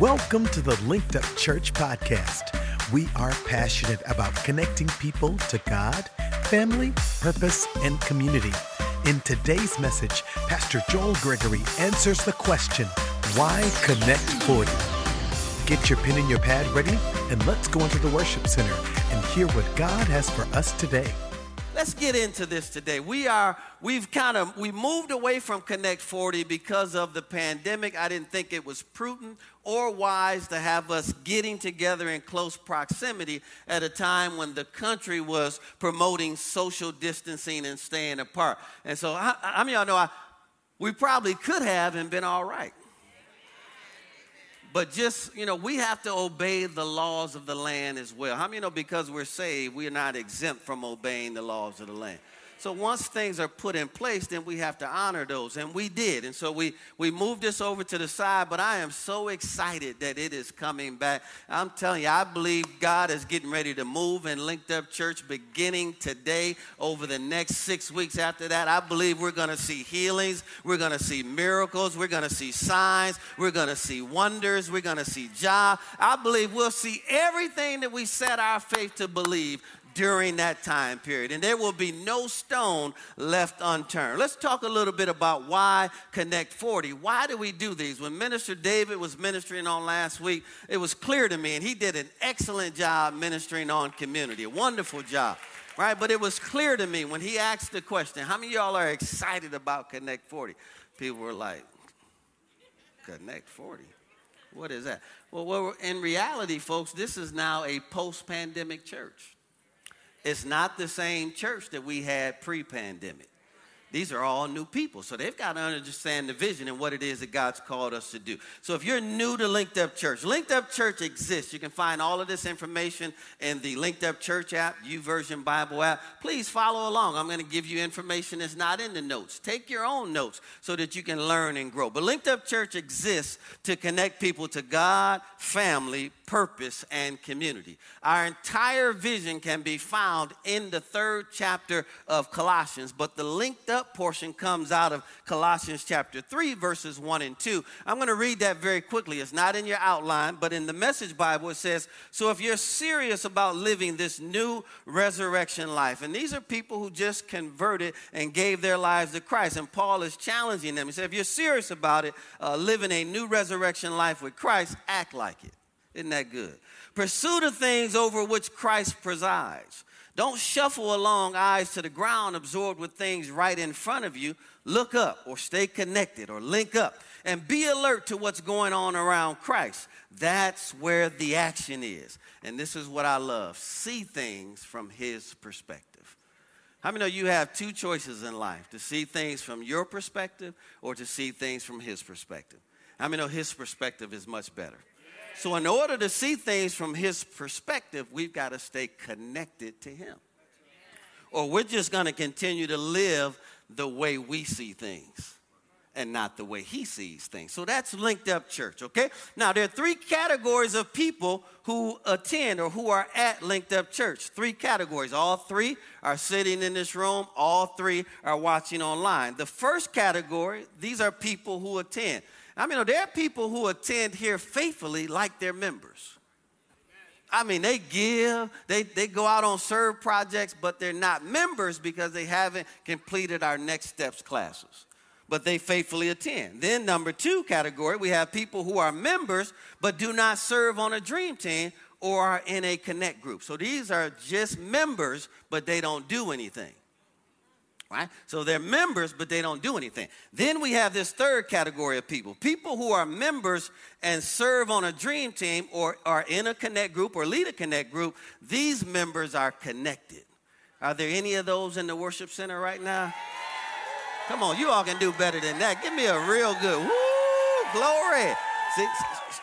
Welcome to the Linked Up Church podcast. We are passionate about connecting people to God, family, purpose, and community. In today's message, Pastor Joel Gregory answers the question why Connect 40? Get your pen and your pad ready, and let's go into the worship center and hear what God has for us today let's get into this today. We are, we've kind of, we moved away from Connect 40 because of the pandemic. I didn't think it was prudent or wise to have us getting together in close proximity at a time when the country was promoting social distancing and staying apart. And so, I, many of y'all know I, we probably could have and been all right? But just, you know, we have to obey the laws of the land as well. How many know because we're saved, we are not exempt from obeying the laws of the land? So once things are put in place, then we have to honor those. And we did. And so we, we moved this over to the side, but I am so excited that it is coming back. I'm telling you, I believe God is getting ready to move and linked up church beginning today over the next six weeks after that. I believe we're going to see healings, we're going to see miracles, we're going to see signs, we're going to see wonders, we're going to see job. I believe we'll see everything that we set our faith to believe during that time period. And there will be no stone left unturned. Let's talk a little bit about why Connect 40. Why do we do these? When Minister David was ministering on last week, it was clear to me, and he did an excellent job ministering on community, a wonderful job. Right, but it was clear to me when he asked the question, How many y'all are excited about Connect 40? People were like, Connect 40? What is that? Well, in reality, folks, this is now a post pandemic church. It's not the same church that we had pre pandemic. These are all new people. So they've got to understand the vision and what it is that God's called us to do. So if you're new to Linked Up Church, Linked Up Church exists. You can find all of this information in the Linked Up Church app, YouVersion Bible app. Please follow along. I'm going to give you information that's not in the notes. Take your own notes so that you can learn and grow. But Linked Up Church exists to connect people to God, family, purpose, and community. Our entire vision can be found in the third chapter of Colossians, but the linked up portion comes out of Colossians chapter 3, verses 1 and 2. I'm going to read that very quickly. It's not in your outline, but in the Message Bible, it says, So if you're serious about living this new resurrection life, and these are people who just converted and gave their lives to Christ, and Paul is challenging them. He said, If you're serious about it, uh, living a new resurrection life with Christ, act like it. Isn't that good? Pursue the things over which Christ presides. Don't shuffle along, eyes to the ground, absorbed with things right in front of you. Look up or stay connected or link up and be alert to what's going on around Christ. That's where the action is. And this is what I love see things from his perspective. How many know you have two choices in life to see things from your perspective or to see things from his perspective? How many know his perspective is much better? So, in order to see things from his perspective, we've got to stay connected to him. Or we're just going to continue to live the way we see things and not the way he sees things. So that's linked up church, okay? Now, there are three categories of people who attend or who are at linked up church. Three categories. All three are sitting in this room, all three are watching online. The first category, these are people who attend. I mean, there are people who attend here faithfully like they're members. I mean, they give, they, they go out on serve projects, but they're not members because they haven't completed our next steps classes. But they faithfully attend. Then, number two category, we have people who are members but do not serve on a dream team or are in a connect group. So these are just members, but they don't do anything right? So they're members, but they don't do anything. Then we have this third category of people people who are members and serve on a dream team or are in a connect group or lead a connect group. These members are connected. Are there any of those in the worship center right now? Come on, you all can do better than that. Give me a real good woo, glory. See,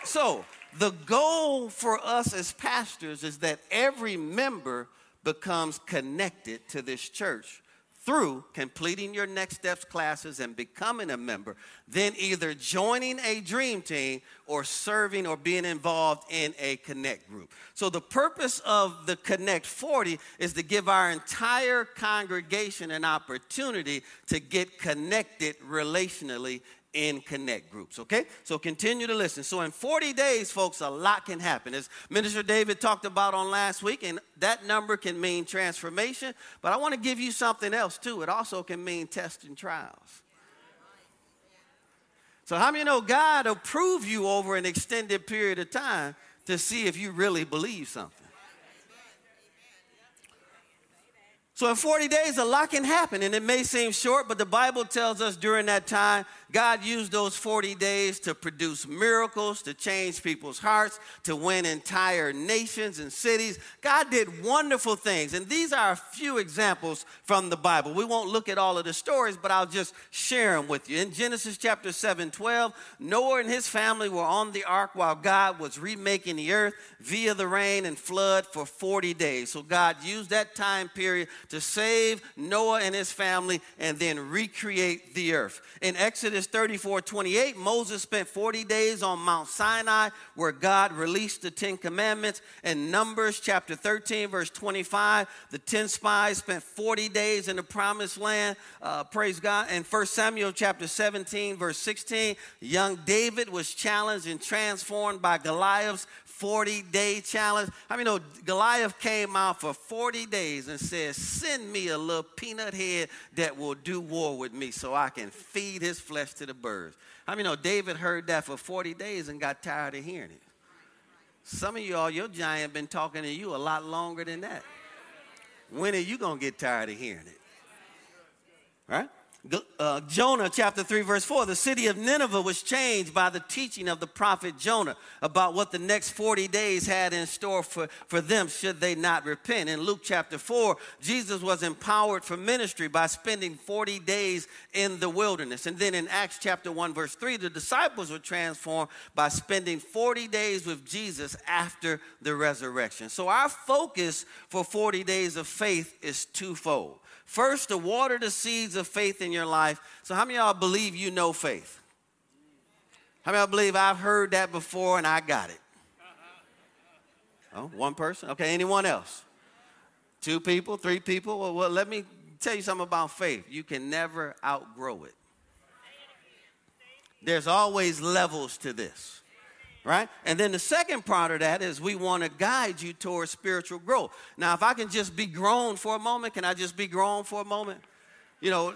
so the goal for us as pastors is that every member becomes connected to this church through completing your next steps classes and becoming a member, then either joining a dream team or serving or being involved in a connect group. So the purpose of the Connect 40 is to give our entire congregation an opportunity to get connected relationally in connect groups, okay? So continue to listen. So in 40 days, folks, a lot can happen. As Minister David talked about on last week, and that number can mean transformation, but I want to give you something else too. It also can mean tests and trials. So, how many know God will prove you over an extended period of time to see if you really believe something? So in 40 days, a lot can happen, and it may seem short, but the Bible tells us during that time, God used those 40 days to produce miracles, to change people's hearts, to win entire nations and cities. God did wonderful things, and these are a few examples from the Bible. We won't look at all of the stories, but I'll just share them with you. In Genesis chapter 7 12, Noah and his family were on the ark while God was remaking the earth via the rain and flood for 40 days. So God used that time period to save Noah and his family and then recreate the earth. In Exodus 34 28, Moses spent 40 days on Mount Sinai where God released the Ten Commandments. In Numbers chapter 13, verse 25, the 10 spies spent 40 days in the promised land. Uh, praise God. In 1 Samuel chapter 17, verse 16, young David was challenged and transformed by Goliath's 40 day challenge. I mean, know Goliath came out for 40 days and said, Send me a little peanut head that will do war with me so I can feed his flesh to the birds. I mean, know David heard that for 40 days and got tired of hearing it. Some of y'all, your giant been talking to you a lot longer than that. When are you going to get tired of hearing it? Right? Uh, Jonah chapter 3, verse 4, the city of Nineveh was changed by the teaching of the prophet Jonah about what the next 40 days had in store for, for them should they not repent. In Luke chapter 4, Jesus was empowered for ministry by spending 40 days in the wilderness. And then in Acts chapter 1, verse 3, the disciples were transformed by spending 40 days with Jesus after the resurrection. So our focus for 40 days of faith is twofold. First, to water the seeds of faith in your life. So, how many y'all believe you know faith? How many y'all believe I've heard that before and I got it? Oh, one person? Okay, anyone else? Two people, three people? Well, well, let me tell you something about faith. You can never outgrow it. There's always levels to this right? And then the second part of that is we want to guide you towards spiritual growth. Now, if I can just be grown for a moment, can I just be grown for a moment? You know,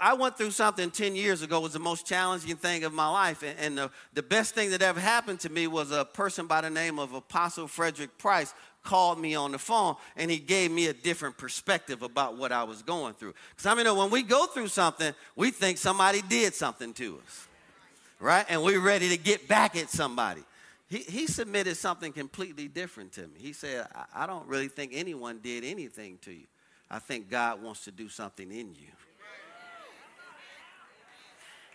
I went through something 10 years ago was the most challenging thing of my life. And, the, the best thing that ever happened to me was a person by the name of Apostle Frederick Price called me on the phone and he gave me a different perspective about what I was going through. Because I mean, when we go through something, we think somebody did something to us right? And we're ready to get back at somebody. He, he submitted something completely different to me. He said, I, I don't really think anyone did anything to you. I think God wants to do something in you.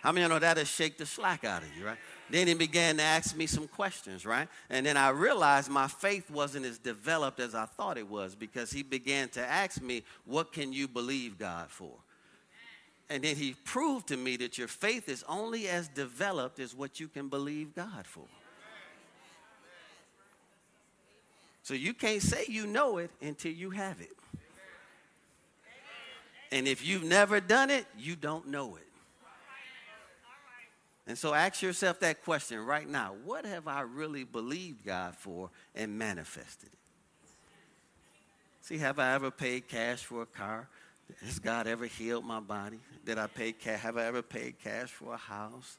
How many know that'll shake the slack out of you, right? Then he began to ask me some questions, right? And then I realized my faith wasn't as developed as I thought it was because he began to ask me, What can you believe God for? And then he proved to me that your faith is only as developed as what you can believe God for. So you can't say you know it until you have it. And if you've never done it, you don't know it. And so ask yourself that question right now what have I really believed God for and manifested it? See, have I ever paid cash for a car? Has God ever healed my body? Did I pay? Have I ever paid cash for a house?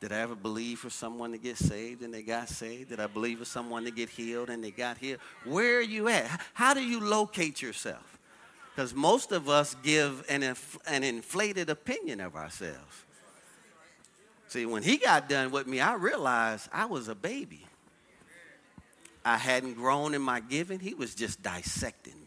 Did I ever believe for someone to get saved and they got saved? Did I believe for someone to get healed and they got healed? Where are you at? How do you locate yourself? Because most of us give an, inf- an inflated opinion of ourselves. See, when he got done with me, I realized I was a baby. I hadn't grown in my giving, he was just dissecting me.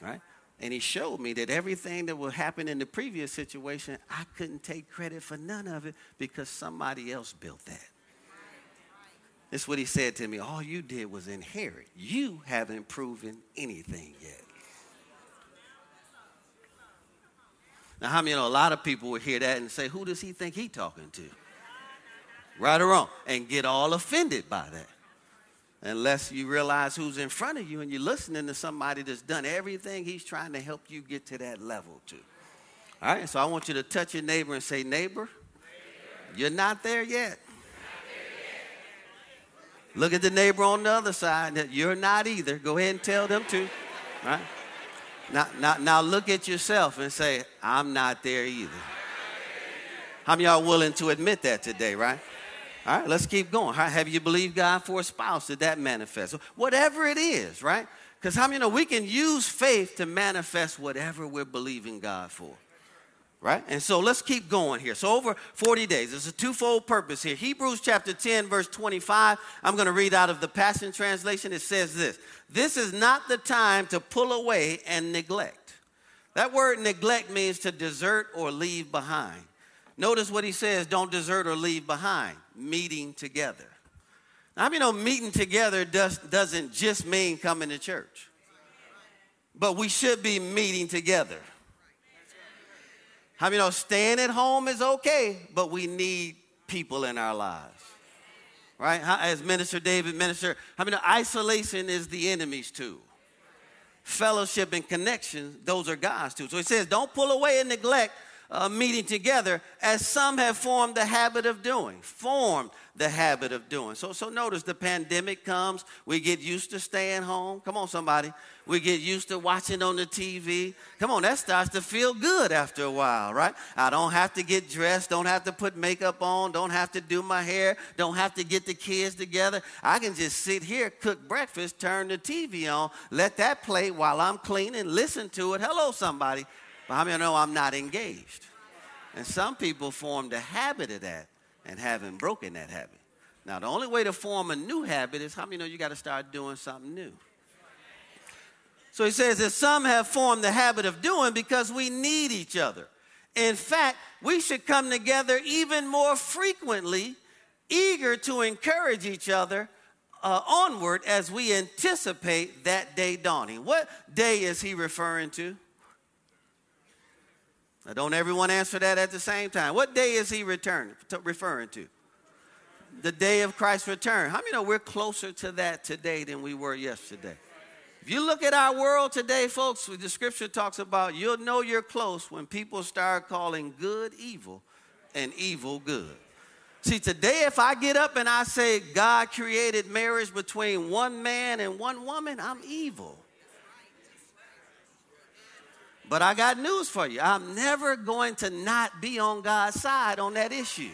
Right? And he showed me that everything that would happen in the previous situation, I couldn't take credit for none of it because somebody else built that. That's what he said to me. All you did was inherit. You haven't proven anything yet. Now, how many you know a lot of people would hear that and say, Who does he think he talking to? Right or wrong? And get all offended by that unless you realize who's in front of you and you're listening to somebody that's done everything he's trying to help you get to that level to. All right, so I want you to touch your neighbor and say, Neighbor, you're not there yet. Look at the neighbor on the other side. You're not either. Go ahead and tell them to. Right? Now, now, now look at yourself and say, I'm not there either. How many of y'all willing to admit that today, right? All right, let's keep going. Have you believed God for a spouse? Did that manifest? Whatever it is, right? Because how many know we can use faith to manifest whatever we're believing God for? right? And so let's keep going here. So over 40 days, there's a twofold purpose here. Hebrews chapter 10, verse 25. I'm going to read out of the Passion Translation. It says this This is not the time to pull away and neglect. That word neglect means to desert or leave behind. Notice what he says don't desert or leave behind, meeting together. Now, I mean, you know meeting together does, doesn't just mean coming to church, but we should be meeting together. How many know staying at home is okay, but we need people in our lives? Right? As Minister David minister, I mean, isolation is the enemy's tool. Fellowship and connection, those are God's too. So he says, don't pull away and neglect uh, meeting together as some have formed the habit of doing. Formed the habit of doing. So, so notice the pandemic comes, we get used to staying home. Come on, somebody. We get used to watching on the TV. Come on, that starts to feel good after a while, right? I don't have to get dressed, don't have to put makeup on, don't have to do my hair, don't have to get the kids together. I can just sit here, cook breakfast, turn the TV on, let that play while I'm cleaning, listen to it. Hello, somebody. But how many know I'm not engaged? And some people formed a habit of that and haven't broken that habit. Now, the only way to form a new habit is how many know you got to start doing something new? So he says that some have formed the habit of doing because we need each other. In fact, we should come together even more frequently, eager to encourage each other uh, onward as we anticipate that day dawning. What day is he referring to? Now, don't everyone answer that at the same time. What day is he return, to, referring to? The day of Christ's return. How many know we're closer to that today than we were yesterday? If you look at our world today, folks, the scripture talks about you'll know you're close when people start calling good evil and evil good. See, today, if I get up and I say God created marriage between one man and one woman, I'm evil. But I got news for you. I'm never going to not be on God's side on that issue.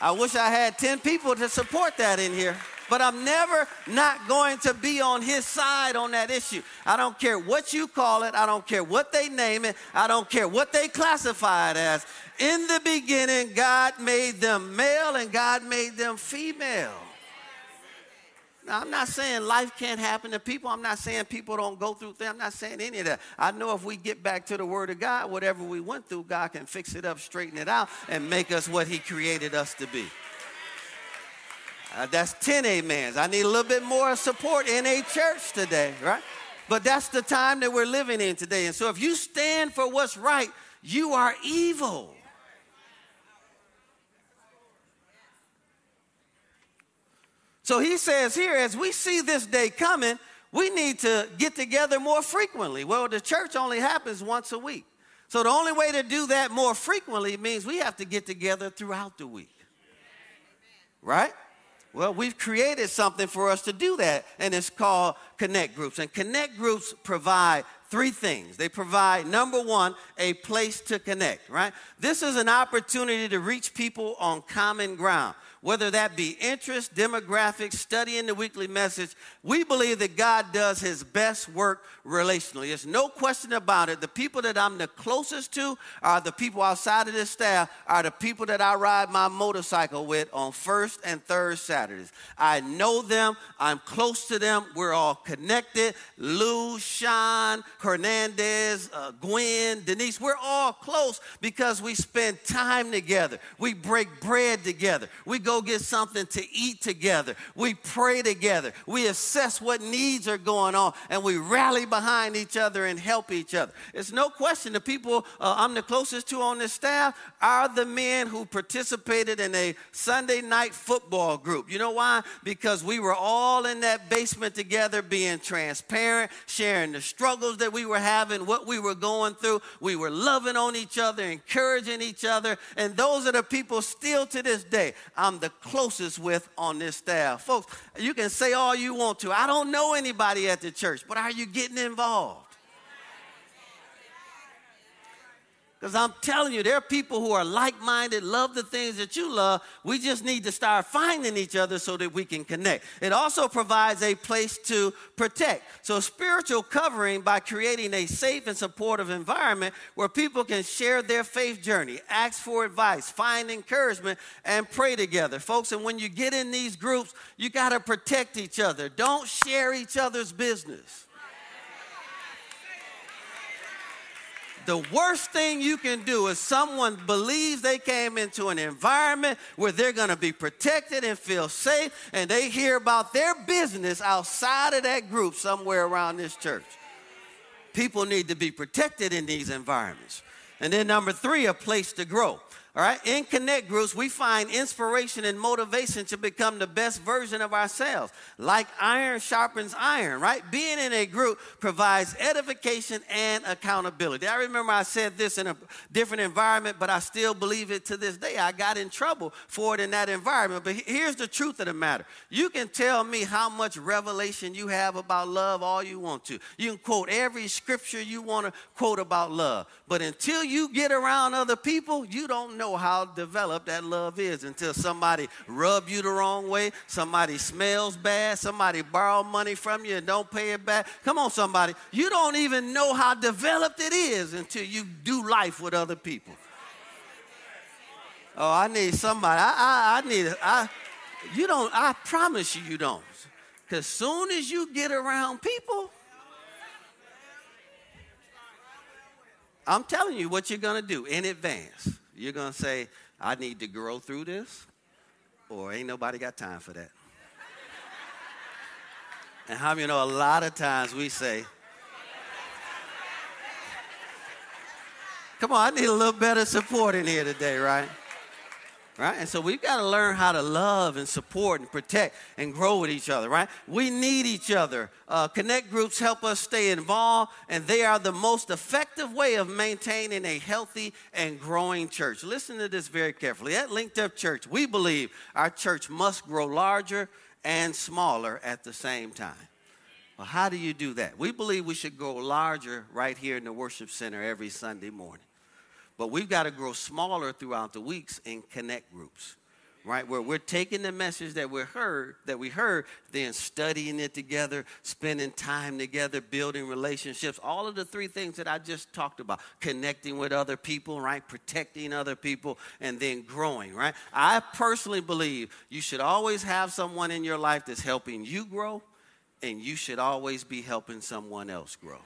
I wish I had 10 people to support that in here but I'm never not going to be on his side on that issue. I don't care what you call it, I don't care what they name it, I don't care what they classify it as. In the beginning, God made them male and God made them female. Now, I'm not saying life can't happen to people. I'm not saying people don't go through things. I'm not saying any of that. I know if we get back to the Word of God, whatever we went through, God can fix it up, straighten it out, and make us what He created us to be. Uh, that's 10 amens. I need a little bit more support in a church today, right? But that's the time that we're living in today. And so if you stand for what's right, you are evil. So he says here, as we see this day coming, we need to get together more frequently. Well, the church only happens once a week. So the only way to do that more frequently means we have to get together throughout the week. Right? Well, we've created something for us to do that, and it's called Connect Groups. And Connect Groups provide three things. They provide, number one, a place to connect, right? This is an opportunity to reach people on common ground whether that be interest, demographics, studying the weekly message, we believe that God does his best work relationally. There's no question about it. The people that I'm the closest to are the people outside of this staff, are the people that I ride my motorcycle with on first and third Saturdays. I know them, I'm close to them, we're all connected. Lou, Sean, Hernandez, uh, Gwen, Denise, we're all close because we spend time together. We break bread together. We go get something to eat together. We pray together. We assess what needs are going on and we rally behind each other and help each other. It's no question the people uh, I'm the closest to on this staff are the men who participated in a Sunday night football group. You know why? Because we were all in that basement together being transparent, sharing the struggles that we were having, what we were going through. We were loving on each other, encouraging each other. And those are the people still to this day I'm the closest with on this staff. Folks, you can say all you want to. I don't know anybody at the church, but are you getting involved? Because I'm telling you, there are people who are like minded, love the things that you love. We just need to start finding each other so that we can connect. It also provides a place to protect. So, spiritual covering by creating a safe and supportive environment where people can share their faith journey, ask for advice, find encouragement, and pray together. Folks, and when you get in these groups, you got to protect each other. Don't share each other's business. The worst thing you can do is someone believes they came into an environment where they're going to be protected and feel safe, and they hear about their business outside of that group somewhere around this church. People need to be protected in these environments. And then, number three, a place to grow. All right, in connect groups, we find inspiration and motivation to become the best version of ourselves. Like iron sharpens iron, right? Being in a group provides edification and accountability. I remember I said this in a different environment, but I still believe it to this day. I got in trouble for it in that environment. But here's the truth of the matter you can tell me how much revelation you have about love all you want to. You can quote every scripture you want to quote about love. But until you get around other people, you don't know know how developed that love is until somebody rub you the wrong way, somebody smells bad, somebody borrow money from you and don't pay it back. Come on, somebody. You don't even know how developed it is until you do life with other people. Oh, I need somebody. I, I, I need. I, you don't. I promise you, you don't. Because soon as you get around people, I'm telling you what you're gonna do in advance. You're going to say, I need to grow through this, or ain't nobody got time for that. and how you know a lot of times we say, Come on, I need a little better support in here today, right? Right? And so we've got to learn how to love and support and protect and grow with each other, right? We need each other. Uh, connect groups help us stay involved, and they are the most effective way of maintaining a healthy and growing church. Listen to this very carefully. At Linked Up Church, we believe our church must grow larger and smaller at the same time. Well, how do you do that? We believe we should grow larger right here in the worship center every Sunday morning. But we've got to grow smaller throughout the weeks in connect groups, right? Where we're taking the message that we heard, that we heard, then studying it together, spending time together, building relationships. All of the three things that I just talked about: connecting with other people, right? Protecting other people, and then growing, right? I personally believe you should always have someone in your life that's helping you grow, and you should always be helping someone else grow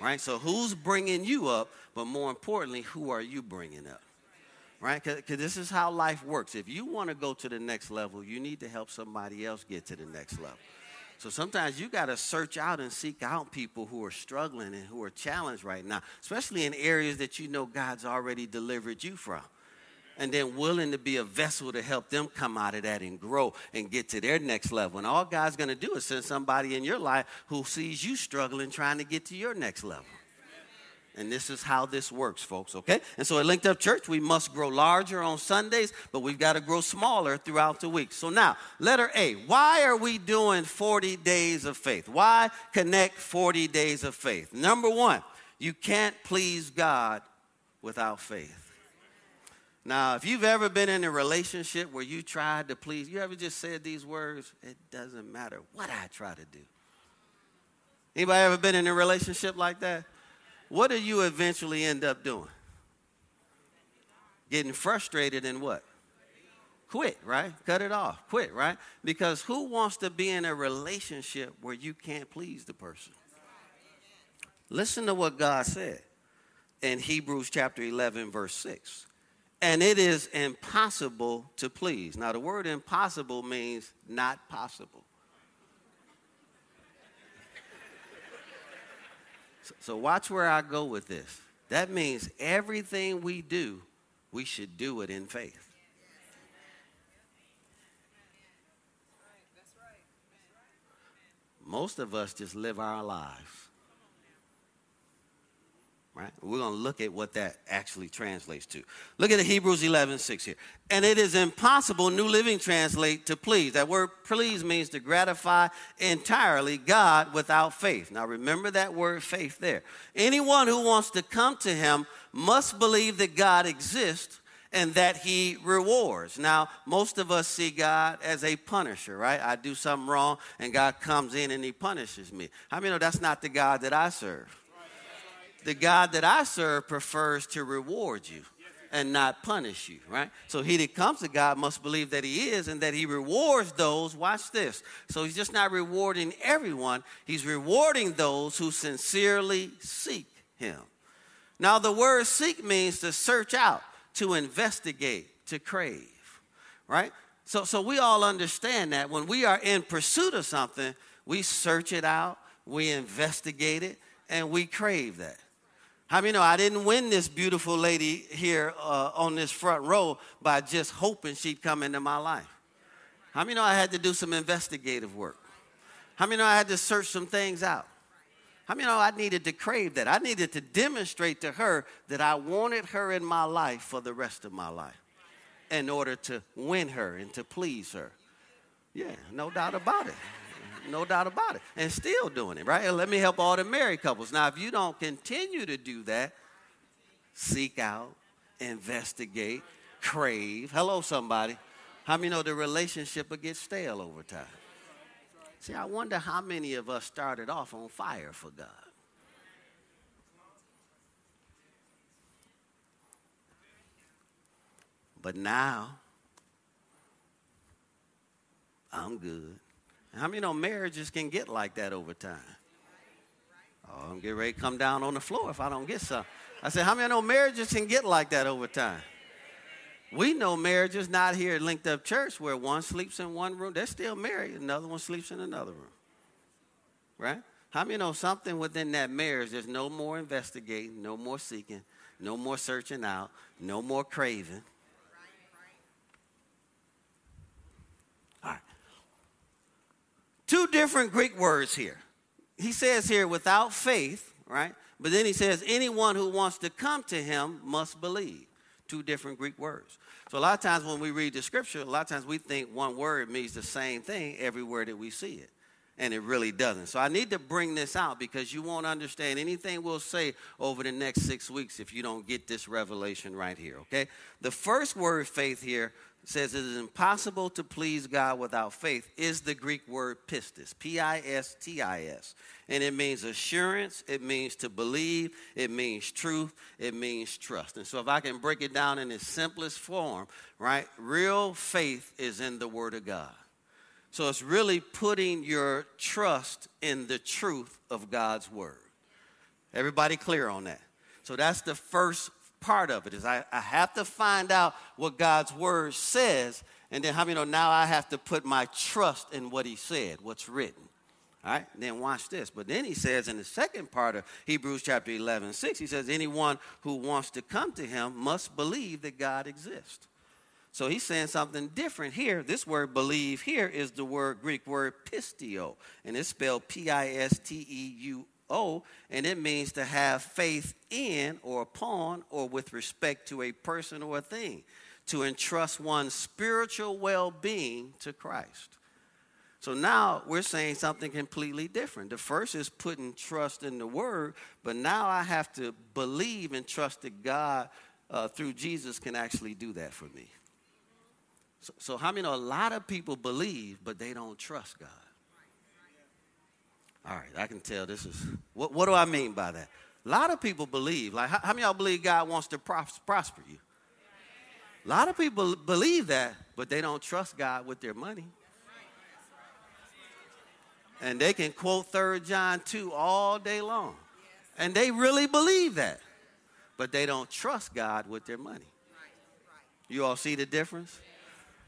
right? So who's bringing you up, but more importantly, who are you bringing up? Right? Because this is how life works. If you want to go to the next level, you need to help somebody else get to the next level. So sometimes you got to search out and seek out people who are struggling and who are challenged right now, especially in areas that you know God's already delivered you from and then willing to be a vessel to help them come out of that and grow and get to their next level. And all God's going to do is send somebody in your life who sees you struggling trying to get to your next level. And this is how this works, folks, okay? And so at Linked Up Church, we must grow larger on Sundays, but we've got to grow smaller throughout the week. So now, letter A, why are we doing 40 days of faith? Why connect 40 days of faith? Number one, you can't please God without faith. Now, if you've ever been in a relationship where you tried to please, you ever just said these words, it doesn't matter what I try to do. Anybody ever been in a relationship like that? What do you eventually end up doing? Getting frustrated and what? Quit, right? Cut it off. Quit, right? Because who wants to be in a relationship where you can't please the person? Listen to what God said in Hebrews chapter 11, verse 6 and it is impossible to please. Now, the word impossible means not possible. so, so, watch where I go with this. That means everything we do, we should do it in faith. Most of us just live our lives right? We're going to look at what that actually translates to. Look at the Hebrews 11, 6 here. And it is impossible, New Living Translate, to please. That word please means to gratify entirely God without faith. Now remember that word faith there. Anyone who wants to come to him must believe that God exists and that he rewards. Now, most of us see God as a punisher, right? I do something wrong and God comes in and he punishes me. How I many know that's not the God that I serve? The God that I serve prefers to reward you and not punish you, right? So he that comes to God must believe that he is and that he rewards those, watch this. So he's just not rewarding everyone, he's rewarding those who sincerely seek him. Now, the word seek means to search out, to investigate, to crave, right? So, so we all understand that when we are in pursuit of something, we search it out, we investigate it, and we crave that. How many know I didn't win this beautiful lady here uh, on this front row by just hoping she'd come into my life? How many know I had to do some investigative work? How many know I had to search some things out? How many know I needed to crave that? I needed to demonstrate to her that I wanted her in my life for the rest of my life in order to win her and to please her. Yeah, no doubt about it no doubt about it, and still doing it, right? Let me help all the married couples. Now, if you don't continue to do that, seek out, investigate, crave. Hello, somebody. How many know the relationship will get stale over time? See, I wonder how many of us started off on fire for God. But now, I'm good. How many know marriages can get like that over time? Oh, I'm getting ready to come down on the floor if I don't get some. I said, how many know marriages can get like that over time? We know marriages not here at Linked Up Church where one sleeps in one room, they're still married, another one sleeps in another room. Right? How many know something within that marriage, there's no more investigating, no more seeking, no more searching out, no more craving. Two different Greek words here. He says here, without faith, right? But then he says, anyone who wants to come to him must believe. Two different Greek words. So a lot of times when we read the scripture, a lot of times we think one word means the same thing everywhere that we see it. And it really doesn't. So I need to bring this out because you won't understand anything we'll say over the next six weeks if you don't get this revelation right here, okay? The first word, faith, here says it is impossible to please God without faith is the Greek word pistis, P I S T I S. And it means assurance, it means to believe, it means truth, it means trust. And so, if I can break it down in its simplest form, right, real faith is in the Word of God. So, it's really putting your trust in the truth of God's Word. Everybody clear on that? So, that's the first part of it is I, I have to find out what God's word says, and then how many know now I have to put my trust in what he said, what's written. All right, then watch this. But then he says in the second part of Hebrews chapter 11, 6, he says, Anyone who wants to come to him must believe that God exists. So he's saying something different here. This word believe here is the word Greek word pisteuo, and it's spelled P I S T E U O, and it means to have faith in or upon or with respect to a person or a thing, to entrust one's spiritual well being to Christ. So now we're saying something completely different. The first is putting trust in the word, but now I have to believe and trust that God uh, through Jesus can actually do that for me. So, so how many know a lot of people believe, but they don't trust God? All right, I can tell this is what, what do I mean by that? A lot of people believe, like, how, how many y'all believe God wants to prosper you? A lot of people believe that, but they don't trust God with their money. And they can quote 3 John 2 all day long. And they really believe that, but they don't trust God with their money. You all see the difference?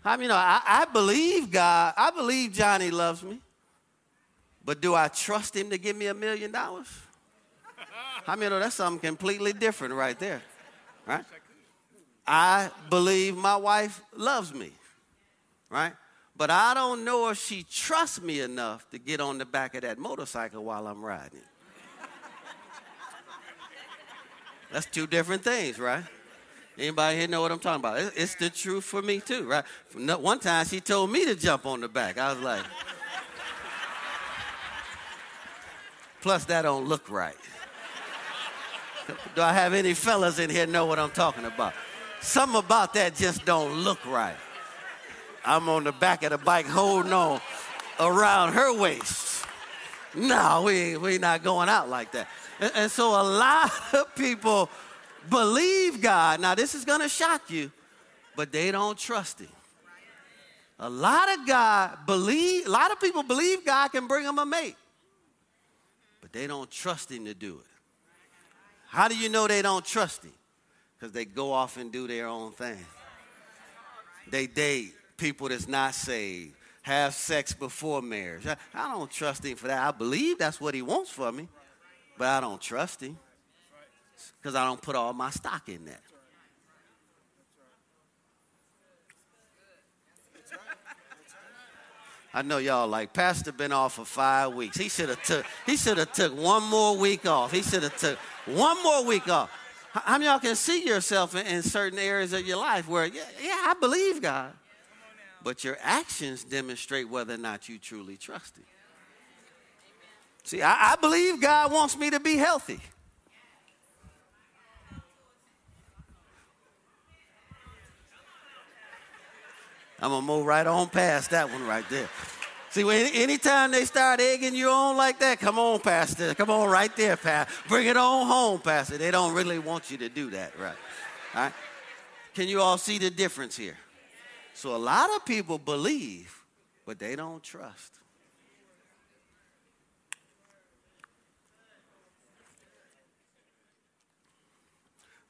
I mean, I, I believe God, I believe Johnny loves me. But do I trust him to give me a million dollars? I mean, oh, that's something completely different right there. Right? I believe my wife loves me. Right? But I don't know if she trusts me enough to get on the back of that motorcycle while I'm riding. That's two different things, right? Anybody here know what I'm talking about? It's the truth for me too, right? One time she told me to jump on the back. I was like, plus that don't look right. Do I have any fellas in here know what I'm talking about? Something about that just don't look right. I'm on the back of the bike holding on around her waist. No, we we not going out like that. And, and so a lot of people believe God. Now this is gonna shock you, but they don't trust Him. A lot of God believe. A lot of people believe God can bring them a mate, they don't trust Him to do it. How do you know they don't trust Him? Because they go off and do their own thing. They date people that's not saved, have sex before marriage. I don't trust him for that. I believe that's what he wants for me, but I don't trust him because I don't put all my stock in that. I know y'all like Pastor been off for five weeks. He should have took he should have took one more week off. He should have took one more week off. How many y'all can see yourself in, in, certain areas of your life where, yeah, yeah, I believe God, but your actions demonstrate whether or not you truly trust Him. See, I, I believe God wants me to be healthy. I'm gonna move right on past that one right there. See, anytime they start egging you on like that, come on, Pastor. Come on right there, Pastor. Bring it on home, Pastor. They don't really want you to do that, right? All right? Can you all see the difference here? So a lot of people believe, but they don't trust.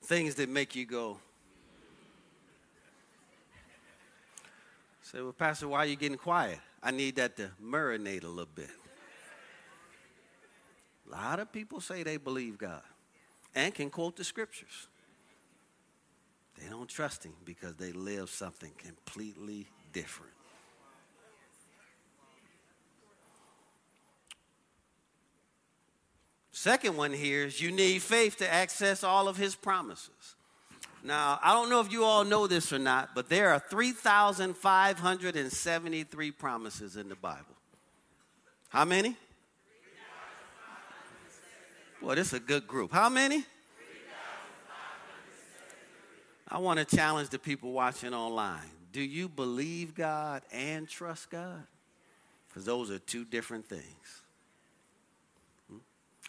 Things that make you go, say, well, Pastor, why are you getting quiet? I need that to marinate a little bit. A lot of people say they believe God and can quote the scriptures. They don't trust Him because they live something completely different. Second one here is you need faith to access all of His promises. Now, I don't know if you all know this or not, but there are 3,573 promises in the Bible. How many? Well, this is a good group. How many? I want to challenge the people watching online. Do you believe God and trust God? Because those are two different things. Hmm?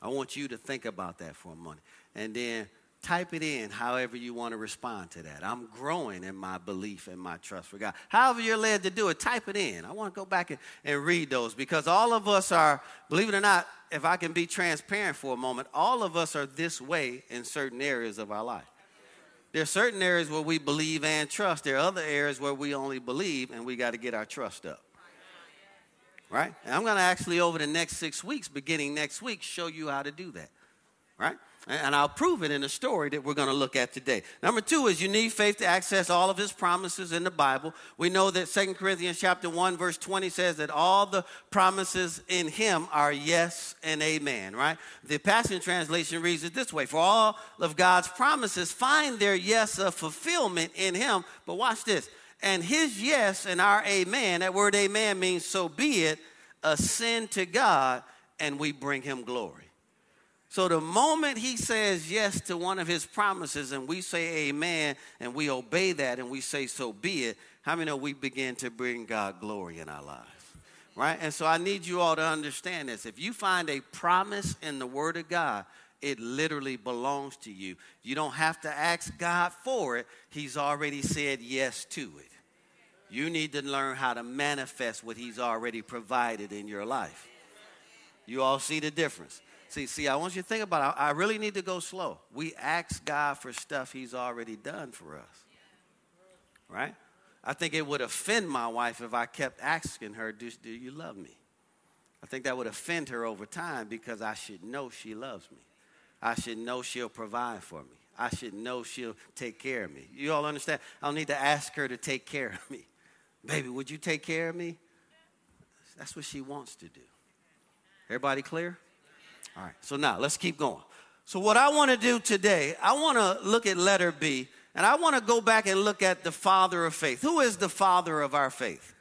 I want you to think about that for a moment. And then type it in however you want to respond to that. I'm growing in my belief and my trust for God. However you're led to do it, type it in. I want to go back and, and read those because all of us are, believe it or not, if I can be transparent for a moment, all of us are this way in certain areas of our life. There are certain areas where we believe and trust. There are other areas where we only believe and we got to get our trust up. Right? And I'm going to actually, over the next six weeks, beginning next week, show you how to do that. Right? And I'll prove it in a story that we're going to look at today. Number two is you need faith to access all of his promises in the Bible. We know that Second Corinthians chapter 1, verse 20 says that all the promises in him are yes and amen, right? The Passion Translation reads it this way For all of God's promises find their yes of fulfillment in him. But watch this. And his yes and our amen, that word amen means so be it, ascend to God and we bring him glory. So the moment he says yes to one of his promises and we say amen and we obey that and we say so be it, how many know we begin to bring God glory in our lives? Right? And so I need you all to understand this. If you find a promise in the Word of God, it literally belongs to you. You don't have to ask God for it, He's already said yes to it. You need to learn how to manifest what He's already provided in your life. You all see the difference. See, see, I want you to think about it. I really need to go slow. We ask God for stuff He's already done for us. Right? I think it would offend my wife if I kept asking her, do, do you love me? I think that would offend her over time because I should know she loves me. I should know she'll provide for me. I should know she'll take care of me. You all understand? I don't need to ask her to take care of me. Baby, would you take care of me? That's what she wants to do. Everybody clear? All right, so now let's keep going. So, what I want to do today, I want to look at letter B, and I want to go back and look at the father of faith. Who is the father of our faith?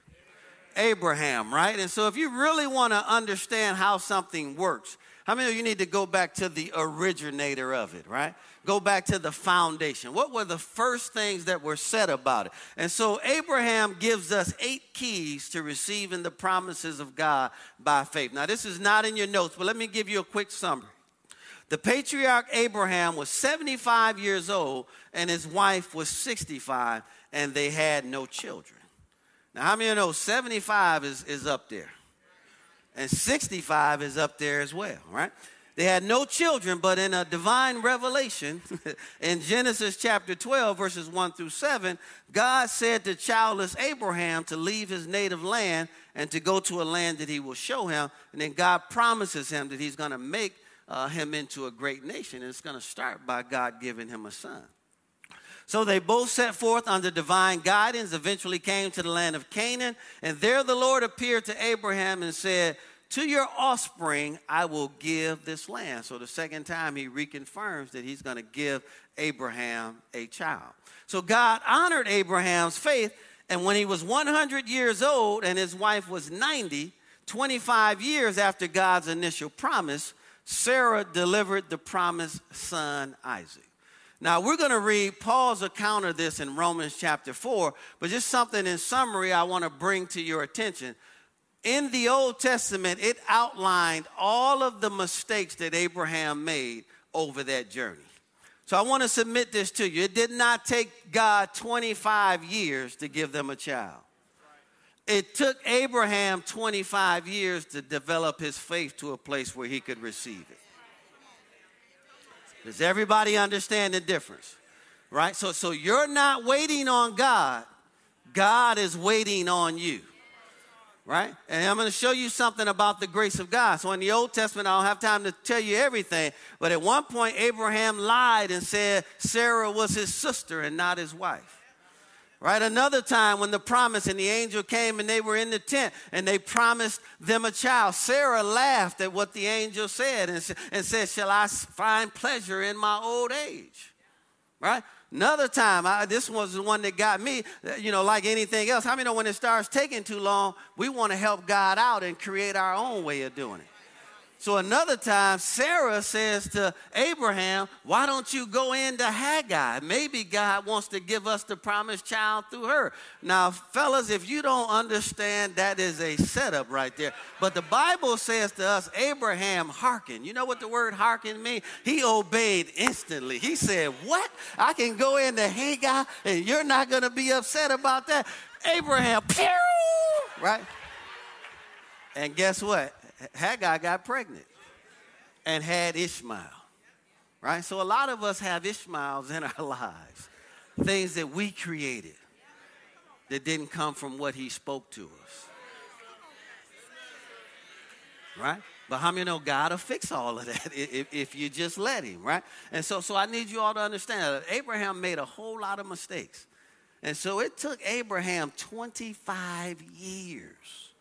Abraham, right? And so, if you really want to understand how something works, how many of you need to go back to the originator of it, right? Go back to the foundation. What were the first things that were said about it? And so Abraham gives us eight keys to receiving the promises of God by faith. Now, this is not in your notes, but let me give you a quick summary. The patriarch Abraham was 75 years old, and his wife was 65, and they had no children. Now, how many of you know 75 is, is up there? And 65 is up there as well, right? They had no children, but in a divine revelation in Genesis chapter 12, verses 1 through 7, God said to childless Abraham to leave his native land and to go to a land that he will show him. And then God promises him that he's going to make uh, him into a great nation. And it's going to start by God giving him a son. So they both set forth under divine guidance, eventually came to the land of Canaan. And there the Lord appeared to Abraham and said, To your offspring I will give this land. So the second time he reconfirms that he's going to give Abraham a child. So God honored Abraham's faith. And when he was 100 years old and his wife was 90, 25 years after God's initial promise, Sarah delivered the promised son Isaac. Now, we're going to read Paul's account of this in Romans chapter 4, but just something in summary I want to bring to your attention. In the Old Testament, it outlined all of the mistakes that Abraham made over that journey. So I want to submit this to you. It did not take God 25 years to give them a child. It took Abraham 25 years to develop his faith to a place where he could receive it. Does everybody understand the difference? Right? So, so you're not waiting on God, God is waiting on you. Right? And I'm going to show you something about the grace of God. So, in the Old Testament, I don't have time to tell you everything, but at one point, Abraham lied and said Sarah was his sister and not his wife. Right? Another time when the promise and the angel came and they were in the tent and they promised them a child, Sarah laughed at what the angel said and, and said, Shall I find pleasure in my old age? Right? Another time, I, this was the one that got me, uh, you know, like anything else. How many know when it starts taking too long, we want to help God out and create our own way of doing it? So another time, Sarah says to Abraham, Why don't you go into Hagar? Maybe God wants to give us the promised child through her. Now, fellas, if you don't understand, that is a setup right there. But the Bible says to us, Abraham hearkened. You know what the word hearken means? He obeyed instantly. He said, What? I can go into Hagar and you're not going to be upset about that? Abraham, pew! Right? And guess what? Hagar got pregnant and had Ishmael. Right? So a lot of us have Ishmaels in our lives, things that we created that didn't come from what he spoke to us. Right? But how many know God will fix all of that if, if you just let him, right? And so, so I need you all to understand that Abraham made a whole lot of mistakes. And so it took Abraham 25 years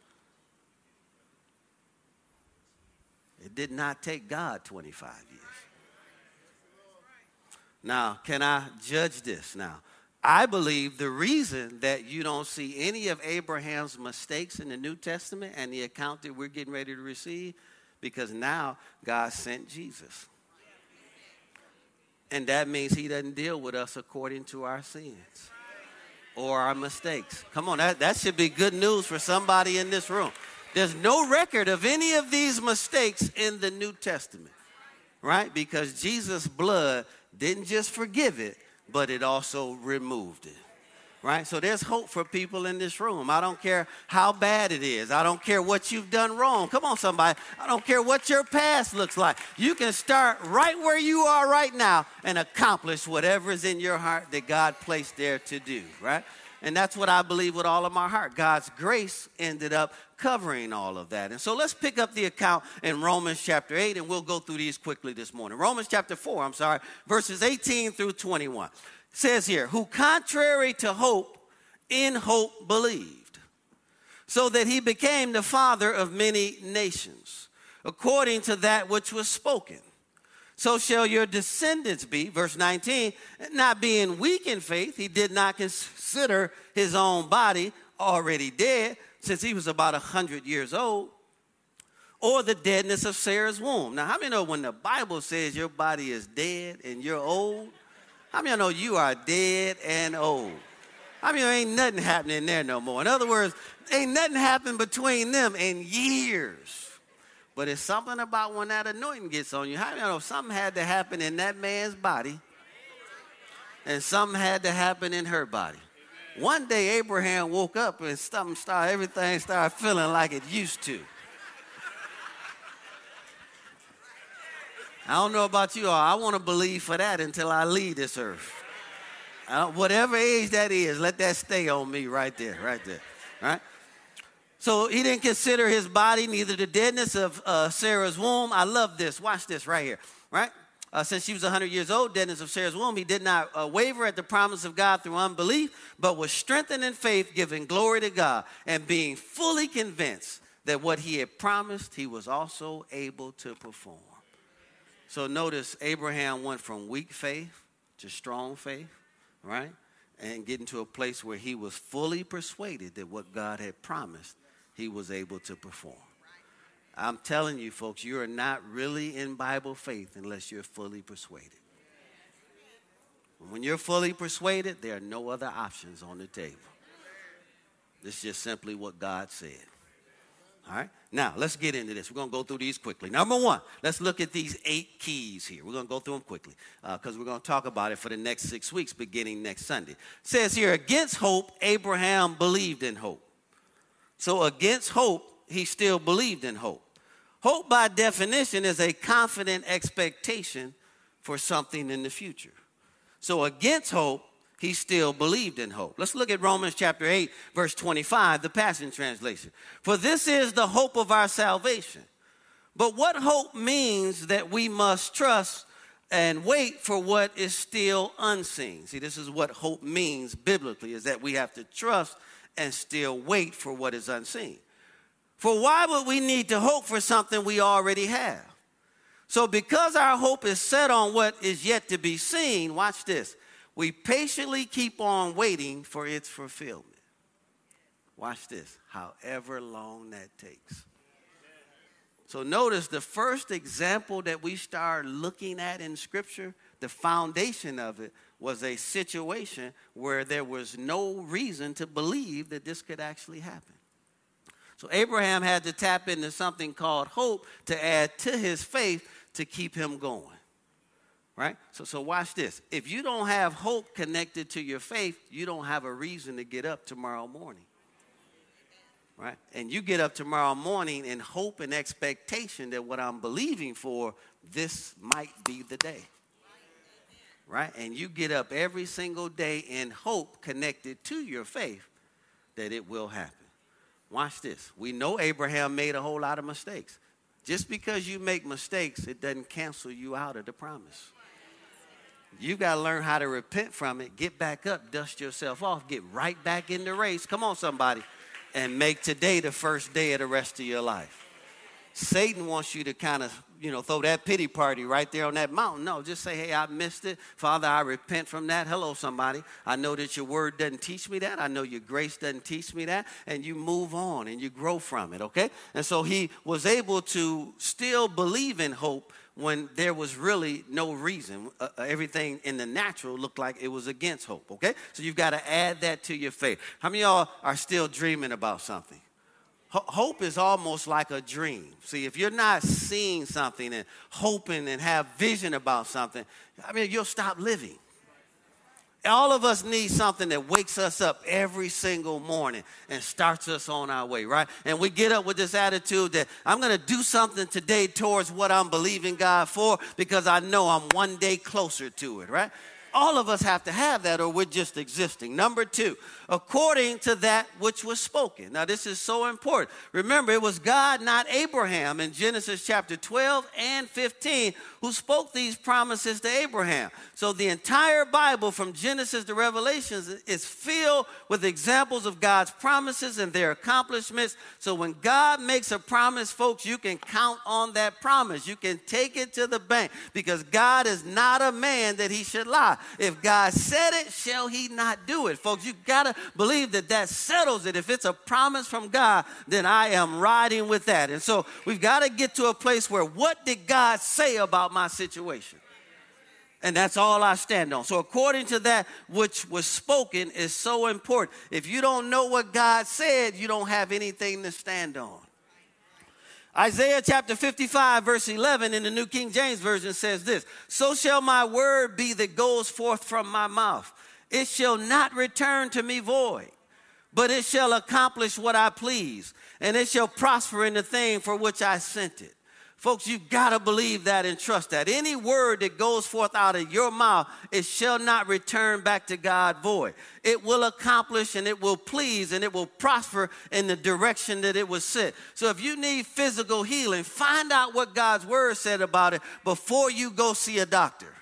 It did not take God 25 years. Now, can I judge this now? I believe the reason that you don't see any of Abraham's mistakes in the New Testament and the account that we're getting ready to receive, because now God sent Jesus. And that means he doesn't deal with us according to our sins or our mistakes. Come on, that, that should be good news for somebody in this room. There's no record of any of these mistakes in the New Testament, right? Because Jesus' blood didn't just forgive it, but it also removed it. Right? So there's hope for people in this room. I don't care how bad it is. I don't care what you've done wrong. Come on, somebody. I don't care what your past looks like. You can start right where you are right now and accomplish whatever is in your heart that God placed there to do, right? And that's what I believe with all of my heart. God's grace ended up covering all of that. And so let's pick up the account in Romans chapter 8, and we'll go through these quickly this morning. Romans chapter 4, I'm sorry, verses 18 through 21. It says here, who contrary to hope, in hope believed, so that he became the father of many nations, according to that which was spoken so shall your descendants be. Verse 19, not being weak in faith, he did not consider his own body already dead, since he was about 100 years old, or the deadness of Sarah's womb. Now, how many know when the Bible says your body is dead and you're old? How many know you are dead and old? I mean, ain't nothing happening there no more. In other words, ain't nothing happened between them in years. But it's something about when that anointing gets on you. How you know something had to happen in that man's body, and something had to happen in her body. One day Abraham woke up and something started, everything started feeling like it used to. I don't know about you all. I want to believe for that until I leave this earth. Uh, whatever age that is, let that stay on me right there, right there. Right? So he didn't consider his body, neither the deadness of uh, Sarah's womb. I love this. Watch this right here, right? Uh, since she was 100 years old, deadness of Sarah's womb, he did not uh, waver at the promise of God through unbelief, but was strengthened in faith, giving glory to God, and being fully convinced that what he had promised, he was also able to perform. So notice Abraham went from weak faith to strong faith, right? And getting to a place where he was fully persuaded that what God had promised, he was able to perform. I'm telling you, folks, you are not really in Bible faith unless you're fully persuaded. When you're fully persuaded, there are no other options on the table. This is just simply what God said. All right? Now, let's get into this. We're going to go through these quickly. Number one, let's look at these eight keys here. We're going to go through them quickly because uh, we're going to talk about it for the next six weeks beginning next Sunday. It says here, against hope, Abraham believed in hope. So, against hope, he still believed in hope. Hope, by definition, is a confident expectation for something in the future. So, against hope, he still believed in hope. Let's look at Romans chapter 8, verse 25, the Passion Translation. For this is the hope of our salvation. But what hope means that we must trust and wait for what is still unseen. See, this is what hope means biblically, is that we have to trust and still wait for what is unseen. For why would we need to hope for something we already have? So, because our hope is set on what is yet to be seen, watch this, we patiently keep on waiting for its fulfillment. Watch this, however long that takes. So, notice the first example that we start looking at in Scripture, the foundation of it was a situation where there was no reason to believe that this could actually happen. So Abraham had to tap into something called hope to add to his faith to keep him going. Right? So, so watch this. If you don't have hope connected to your faith, you don't have a reason to get up tomorrow morning. Right? And you get up tomorrow morning in hope and expectation that what I'm believing for, this might be the day right? And you get up every single day in hope connected to your faith that it will happen. Watch this. We know Abraham made a whole lot of mistakes. Just because you make mistakes, it doesn't cancel you out of the promise. You got to learn how to repent from it, get back up, dust yourself off, get right back in the race. Come on, somebody. And make today the first day of the rest of your life. Satan wants you to kind of, you know, throw that pity party right there on that mountain. No, just say, hey, I missed it. Father, I repent from that. Hello, somebody. I know that your word doesn't teach me that. I know your grace doesn't teach me that. And you move on and you grow from it, okay? And so he was able to still believe in hope when there was really no reason. Uh, uh everything in the natural looked like it was against hope, okay? So you've got to add that to your faith. How many y'all are still dreaming about something? Hope is almost like a dream. See, if you're not seeing something and hoping and have vision about something, I mean, you'll stop living. All of us need something that wakes us up every single morning and starts us on our way, right? And we get up with this attitude that I'm going to do something today towards what I'm believing God for because I know I'm one day closer to it, right? All of us have to have that, or we're just existing. Number two, according to that which was spoken. Now, this is so important. Remember, it was God, not Abraham, in Genesis chapter 12 and 15, who spoke these promises to Abraham. So, the entire Bible, from Genesis to Revelations, is filled with examples of God's promises and their accomplishments. So, when God makes a promise, folks, you can count on that promise. You can take it to the bank because God is not a man that he should lie. If God said it, shall he not do it? Folks, you got to believe that that settles it. If it's a promise from God, then I am riding with that. And so we've got to get to a place where what did God say about my situation? And that's all I stand on. So, according to that which was spoken, is so important. If you don't know what God said, you don't have anything to stand on. Isaiah chapter 55, verse 11 in the New King James Version says this So shall my word be that goes forth from my mouth. It shall not return to me void, but it shall accomplish what I please, and it shall prosper in the thing for which I sent it. Folks, you've got to believe that and trust that. Any word that goes forth out of your mouth, it shall not return back to God void. It will accomplish and it will please and it will prosper in the direction that it was set. So if you need physical healing, find out what God's word said about it before you go see a doctor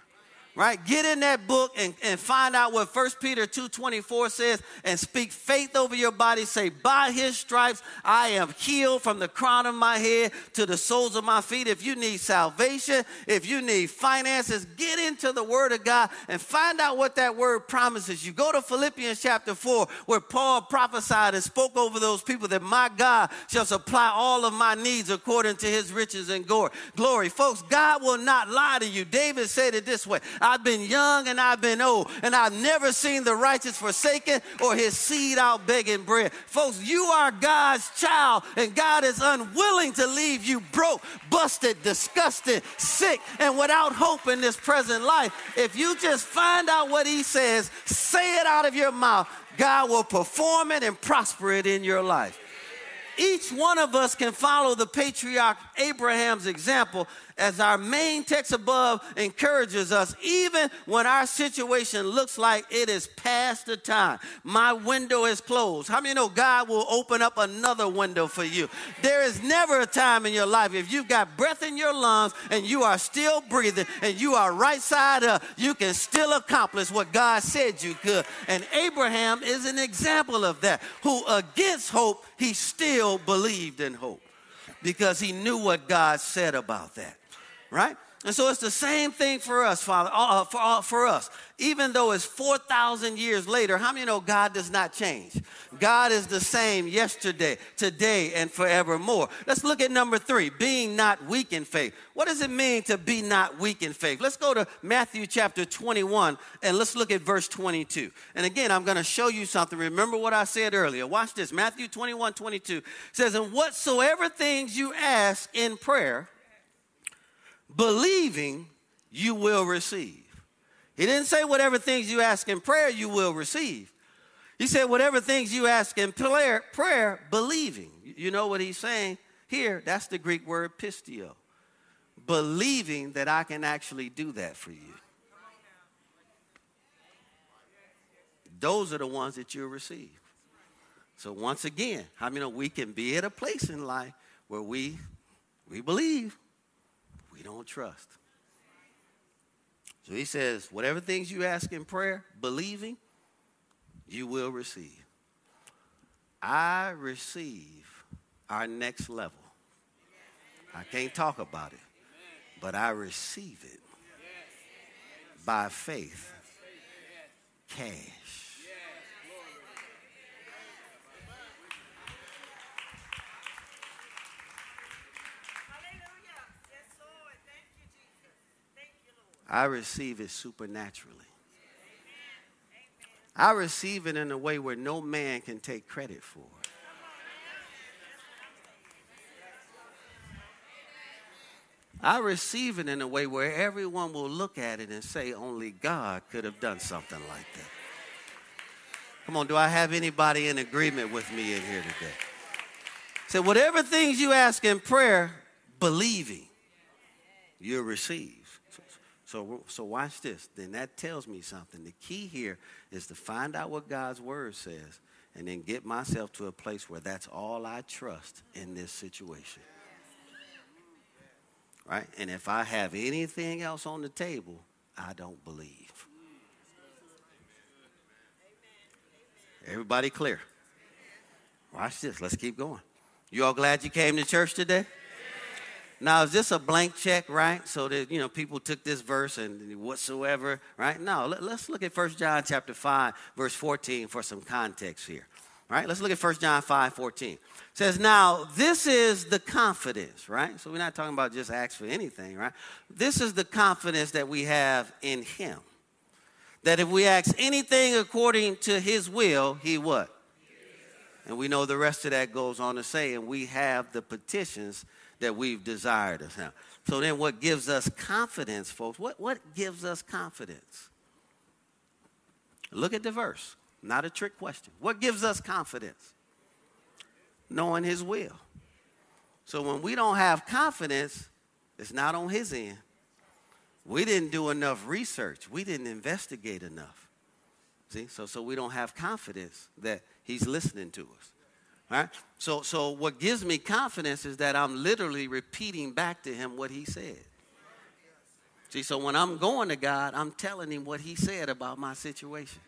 right? Get in that book and, and find out what 1 peter 2.24 says and speak faith over your body. Say by his stripes i am healed from the crown of my head to the soles of my feet. If you need salvation if you need finances get into the word of god and find out what that word promises you. Go to philippians chapter 4 where paul prophesied and spoke over those people that my god shall supply all of my needs according to his riches and glory. Folks god will not lie to you. David said it this way I've been young and I've been old, and I've never seen the righteous forsaken or his seed out begging bread. Folks, you are God's child, and God is unwilling to leave you broke, busted, disgusted, sick, and without hope in this present life. If you just find out what he says, say it out of your mouth, God will perform it and prosper it in your life. Each one of us can follow the patriarch Abraham's example as our main text above encourages us, even when our situation looks like it is past the time. My window is closed. How many know God will open up another window for you? There is never a time in your life if you've got breath in your lungs and you are still breathing and you are right side up, you can still accomplish what God said you could. And Abraham is an example of that, who against hope, he still believed in hope because he knew what God said about that right? And so it's the same thing for us, Father, uh, uh for, uh, for us. Even though it's 4,000 years later, how many know God does not change? God is the same yesterday, today, and forevermore. Let's look at number three being not weak in faith. What does it mean to be not weak in faith? Let's go to Matthew chapter 21 and let's look at verse 22. And again, I'm going to show you something. Remember what I said earlier. Watch this. Matthew 21 22 says, And whatsoever things you ask in prayer, believing you will receive. He didn't say whatever things you ask in prayer you will receive. He said whatever things you ask in prayer, prayer believing. You know what he's saying here? That's the Greek word pisteuo. Believing that I can actually do that for you. Those are the ones that you'll receive. So once again, I mean we can be at a place in life where we we believe we don't trust. So he says, whatever things you ask in prayer, believing, you will receive. I receive our next level. I can't talk about it, but I receive it by faith, cash. I receive it supernaturally. I receive it in a way where no man can take credit for. I receive it in a way where everyone will look at it and say, only God could have done something like that. Come on, do I have anybody in agreement with me in here today? So, whatever things you ask in prayer, believing, you'll receive. So, so watch this. Then that tells me something. The key here is to find out what God's word says and then get myself to a place where that's all I trust in this situation. Right? And if I have anything else on the table, I don't believe. Everybody clear? Watch this. Let's keep going. You all glad you came to church today? Now, is this a blank check, right? So that, you know, people took this verse and whatsoever, right? No, let, us look at 1 John chapter 5, verse 14 for some context here. Right? Let's look at 1 John 5, 14. It says, now, this is the confidence, right? So we're not talking about just ask for anything, right? This is the confidence that we have in him. That if we ask anything according to his will, he what? And we know the rest of that goes on to say, and we have the petitions that we've desired of him. So then what gives us confidence, folks? What, what gives us confidence? Look at the verse. Not a trick question. What gives us confidence? Knowing his will. So when we don't have confidence, it's not on his end. We didn't do enough research. We didn't investigate enough. See, so so we don't have confidence that he's listening to us. Right? So, so what gives me confidence is that I'm literally repeating back to him what he said. See, so when I'm going to God, I'm telling him what he said about my situation.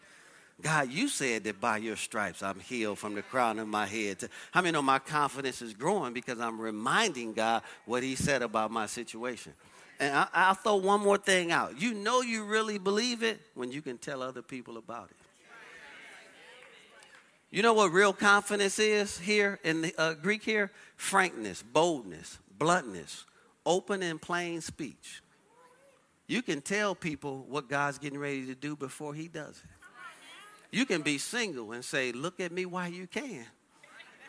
God, you said that by your stripes I'm healed from the crown of my head. To, how many know my confidence is growing because I'm reminding God what he said about my situation? And I, will throw one more thing out. You know you really believe it when you can tell other people about it. You know what real confidence is here in the uh, Greek here? Frankness, boldness, bluntness, open and plain speech. You can tell people what God's getting ready to do before he does it. You can be single and say, Look at me while you can,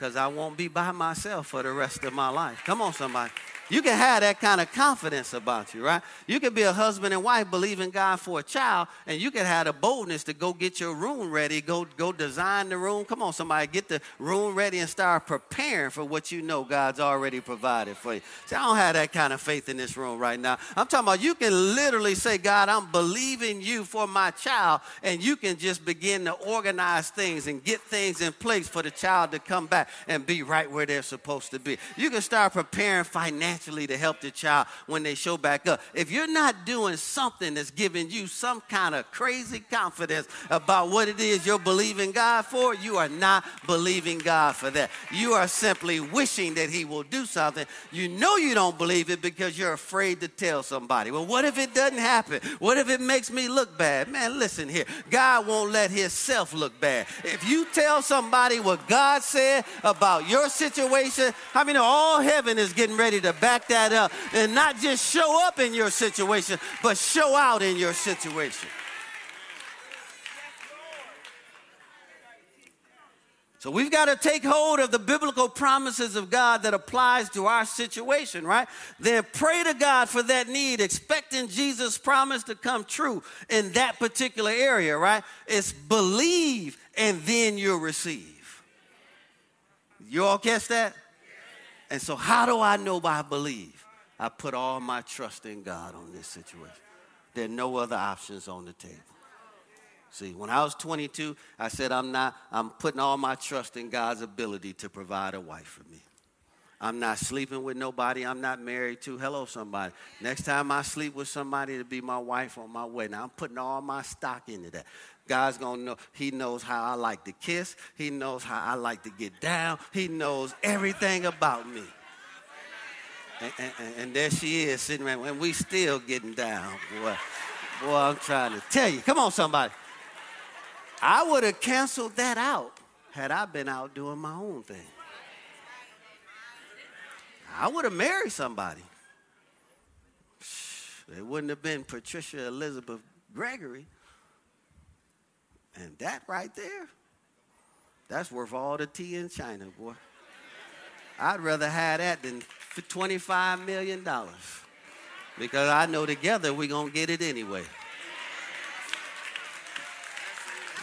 because I won't be by myself for the rest of my life. Come on, somebody. You can have that kind of confidence about you, right? You can be a husband and wife believing God for a child, and you can have the boldness to go get your room ready, go, go design the room. Come on, somebody, get the room ready and start preparing for what you know God's already provided for you. See, I don't have that kind of faith in this room right now. I'm talking about you can literally say, God, I'm believing you for my child, and you can just begin to organize things and get things in place for the child to come back and be right where they're supposed to be. You can start preparing financially to help the child when they show back up. If you're not doing something that's giving you some kind of crazy confidence about what it is you're believing God for, you are not believing God for that. You are simply wishing that He will do something. You know you don't believe it because you're afraid to tell somebody. Well, what if it doesn't happen? What if it makes me look bad? Man, listen here. God won't let Himself look bad. If you tell somebody what God said about your situation, I mean, all heaven is getting ready to back that up and not just show up in your situation, but show out in your situation. So we've got to take hold of the biblical promises of God that applies to our situation, right? Then pray to God for that need, expecting Jesus' promise to come true in that particular area, right? It's believe and then you'll receive. You all catch that? And so, how do I know I believe? I put all my trust in God on this situation. There are no other options on the table. See, when I was 22, I said, I'm not, I'm putting all my trust in God's ability to provide a wife for me. I'm not sleeping with nobody I'm not married to. Hello, somebody. Next time I sleep with somebody to be my wife on my. Now I'm putting all my stock into that. God's gonna know. He knows how I like to kiss. He knows how I like to get down. He knows everything about me. And, and, and there she is sitting around, and we still getting down, boy. Boy, I'm trying to tell you. Come on, somebody. I would have canceled that out had I been out doing my own thing. I would have married somebody. It wouldn't have been Patricia Elizabeth Gregory. And that right there, that's worth all the tea in China, boy. I'd rather have that than $25 million because I know together we're going to get it anyway.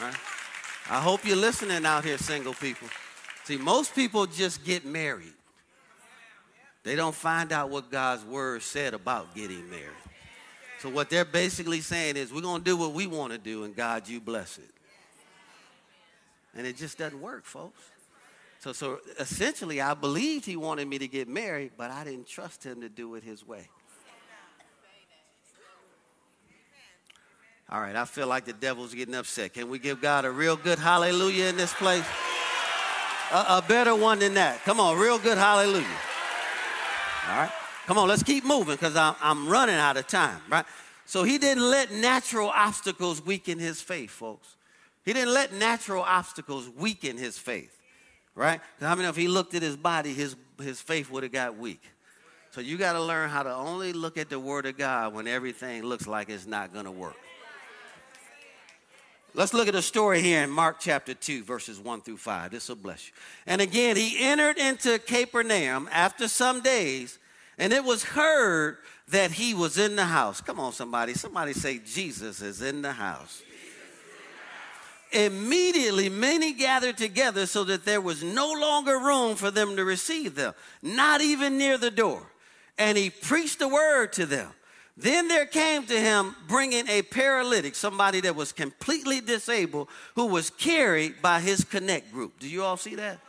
Right? I hope you're listening out here, single people. See, most people just get married. They don't find out what God's word said about getting married. So what they're basically saying is we're going to do what we want to do and God you bless it. And it just doesn't work, folks. So so essentially I believed he wanted me to get married, but I didn't trust him to do it his way. All right, I feel like the devil's getting upset. Can we give God a real good hallelujah in this place? A, a better one than that. Come on, real good hallelujah. All right, come on, let's keep moving because I'm, I'm running out of time, right? So he didn't let natural obstacles weaken his faith, folks. He didn't let natural obstacles weaken his faith, right? Because I mean, if he looked at his body, his, his faith would have got weak. So you got to learn how to only look at the Word of God when everything looks like it's not going to work. Let's look at a story here in Mark chapter 2, verses 1 through 5. This will bless you. And again, he entered into Capernaum after some days, and it was heard that he was in the house. Come on, somebody. Somebody say, Jesus is in the house. Immediately, many gathered together so that there was no longer room for them to receive them, not even near the door. And he preached the word to them. Then there came to him bringing a paralytic, somebody that was completely disabled, who was carried by his connect group. Do you all see that?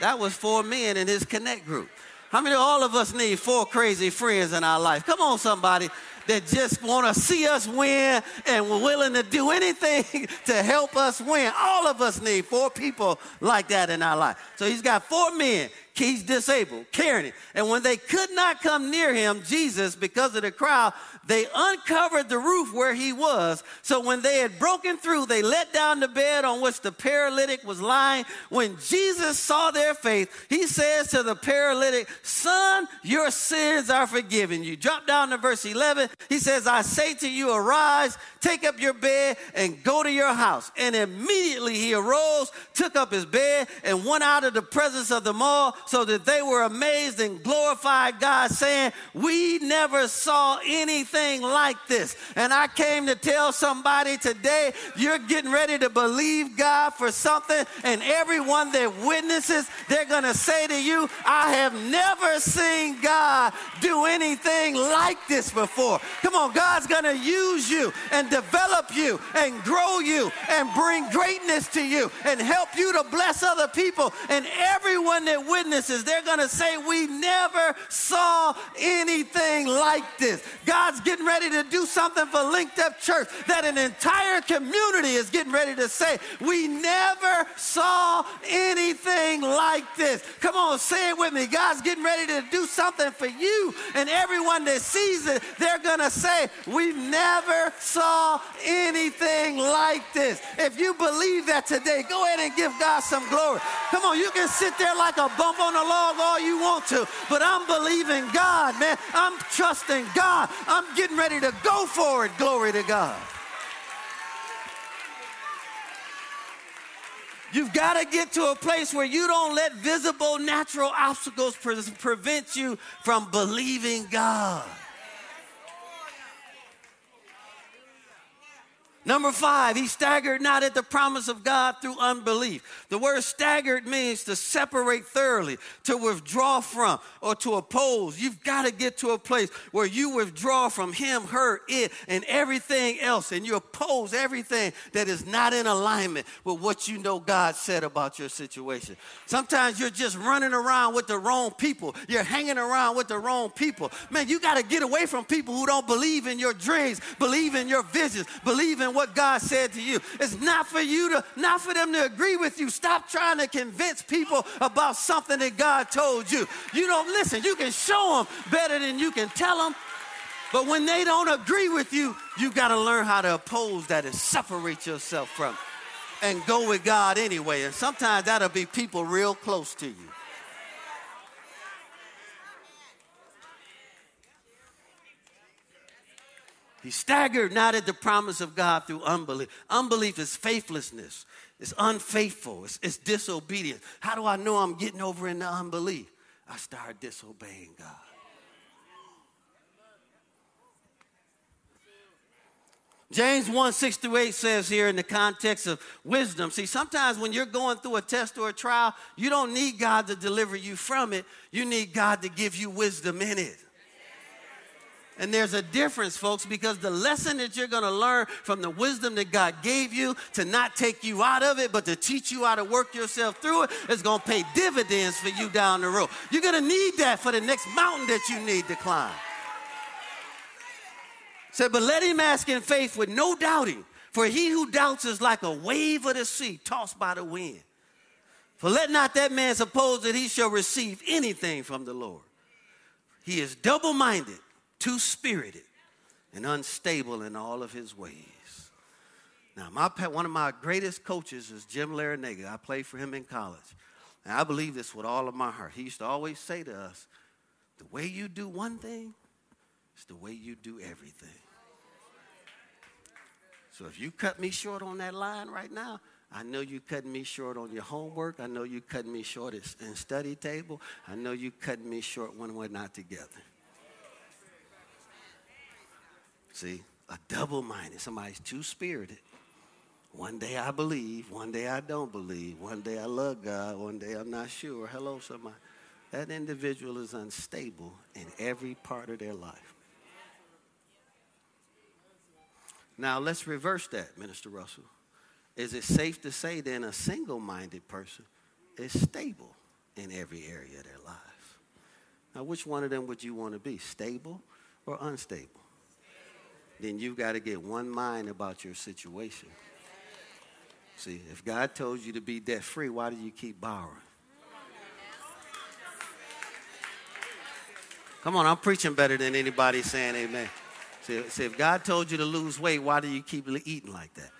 That was four men in his connect group. How many all of us need four crazy friends in our life? Come on, somebody that just want to see us win and we're willing to do anything to help us win. All of us need four people like that in our life. So he's got four men he's disabled, carrying it. And when they could not come near him, Jesus, because of the crowd, they uncovered the roof where he was. So when they had broken through, they let down the bed on which the paralytic was lying. When Jesus saw their faith, he says to the paralytic, Son, your sins are forgiven you. Drop down to verse 11. He says, I say to you, arise, take up your bed, and go to your house. And immediately he arose, took up his bed, and went out of the presence of them all, so that they were amazed and glorified God, saying, We never saw anything like this. And I came to tell somebody today, you're getting ready to believe God for something, and everyone that witnesses, they're going to say to you, I have never seen God do anything like this before. Come on, God's going to use you and develop you and grow you and bring greatness to you and help you to bless other people. And everyone that witnesses, they're going to say, We never saw anything like this. God's getting ready to do something for Linked Up Church that an entire community is getting ready to say, We never saw anything like this. Come on, say it with me. God's getting ready to do something for you, and everyone that sees it, they're going to say, We never saw anything like this. If you believe that today, go ahead and give God some glory. Come on, you can sit there like a bump on a log all you want to, but I'm believing God, man. I'm trusting God. I'm getting ready to go for it. Glory to God. You've got to get to a place where you don't let visible natural obstacles pre- prevent you from believing God. Number five, he staggered not at the promise of God through unbelief. The word staggered means to separate thoroughly, to withdraw from, or to oppose. You've got to get to a place where you withdraw from him, her, it, and everything else, and you oppose everything that is not in alignment with what you know God said about your situation. Sometimes you're just running around with the wrong people, you're hanging around with the wrong people. Man, you got to get away from people who don't believe in your dreams, believe in your visions, believe in what God said to you. It's not for you to, not for them to agree with you. Stop trying to convince people about something that God told you. You don't listen. You can show them better than you can tell them. But when they don't agree with you, you got to learn how to oppose that and separate yourself from it and go with God anyway. And sometimes that'll be people real close to you. He staggered not at the promise of God through unbelief. Unbelief is faithlessness, it's unfaithful, it's, it's disobedience. How do I know I'm getting over into unbelief? I start disobeying God. James 1 6 through 8 says here in the context of wisdom. See, sometimes when you're going through a test or a trial, you don't need God to deliver you from it. You need God to give you wisdom in it. And there's a difference, folks, because the lesson that you're going to learn from the wisdom that God gave you to not take you out of it, but to teach you how to work yourself through it, is going to pay dividends for you down the road. You're going to need that for the next mountain that you need to climb. Said, but let him ask in faith with no doubting, for he who doubts is like a wave of the sea tossed by the wind. For let not that man suppose that he shall receive anything from the Lord. He is double minded two spirited and unstable in all of his ways. Now, my, one of my greatest coaches is Jim Larrañaga. I played for him in college. And I believe this with all of my heart. He used to always say to us, the way you do one thing is the way you do everything. So if you cut me short on that line right now, I know you're cutting me short on your homework. I know you're cutting me short in study table. I know you're cutting me short when we're not together. See, a double minded, somebody's two spirited. One day I believe, one day I don't believe, one day I love God, one day I'm not sure. Hello, somebody. That individual is unstable in every part of their life. Now, let's reverse that, Minister Russell. Is it safe to say then a single minded person is stable in every area of their life? Now, which one of them would you want to be, stable or unstable? Then you've got to get one mind about your situation. See, if God told you to be debt free, why do you keep borrowing? Come on, I'm preaching better than anybody saying amen. See, see, if God told you to lose weight, why do you keep eating like that?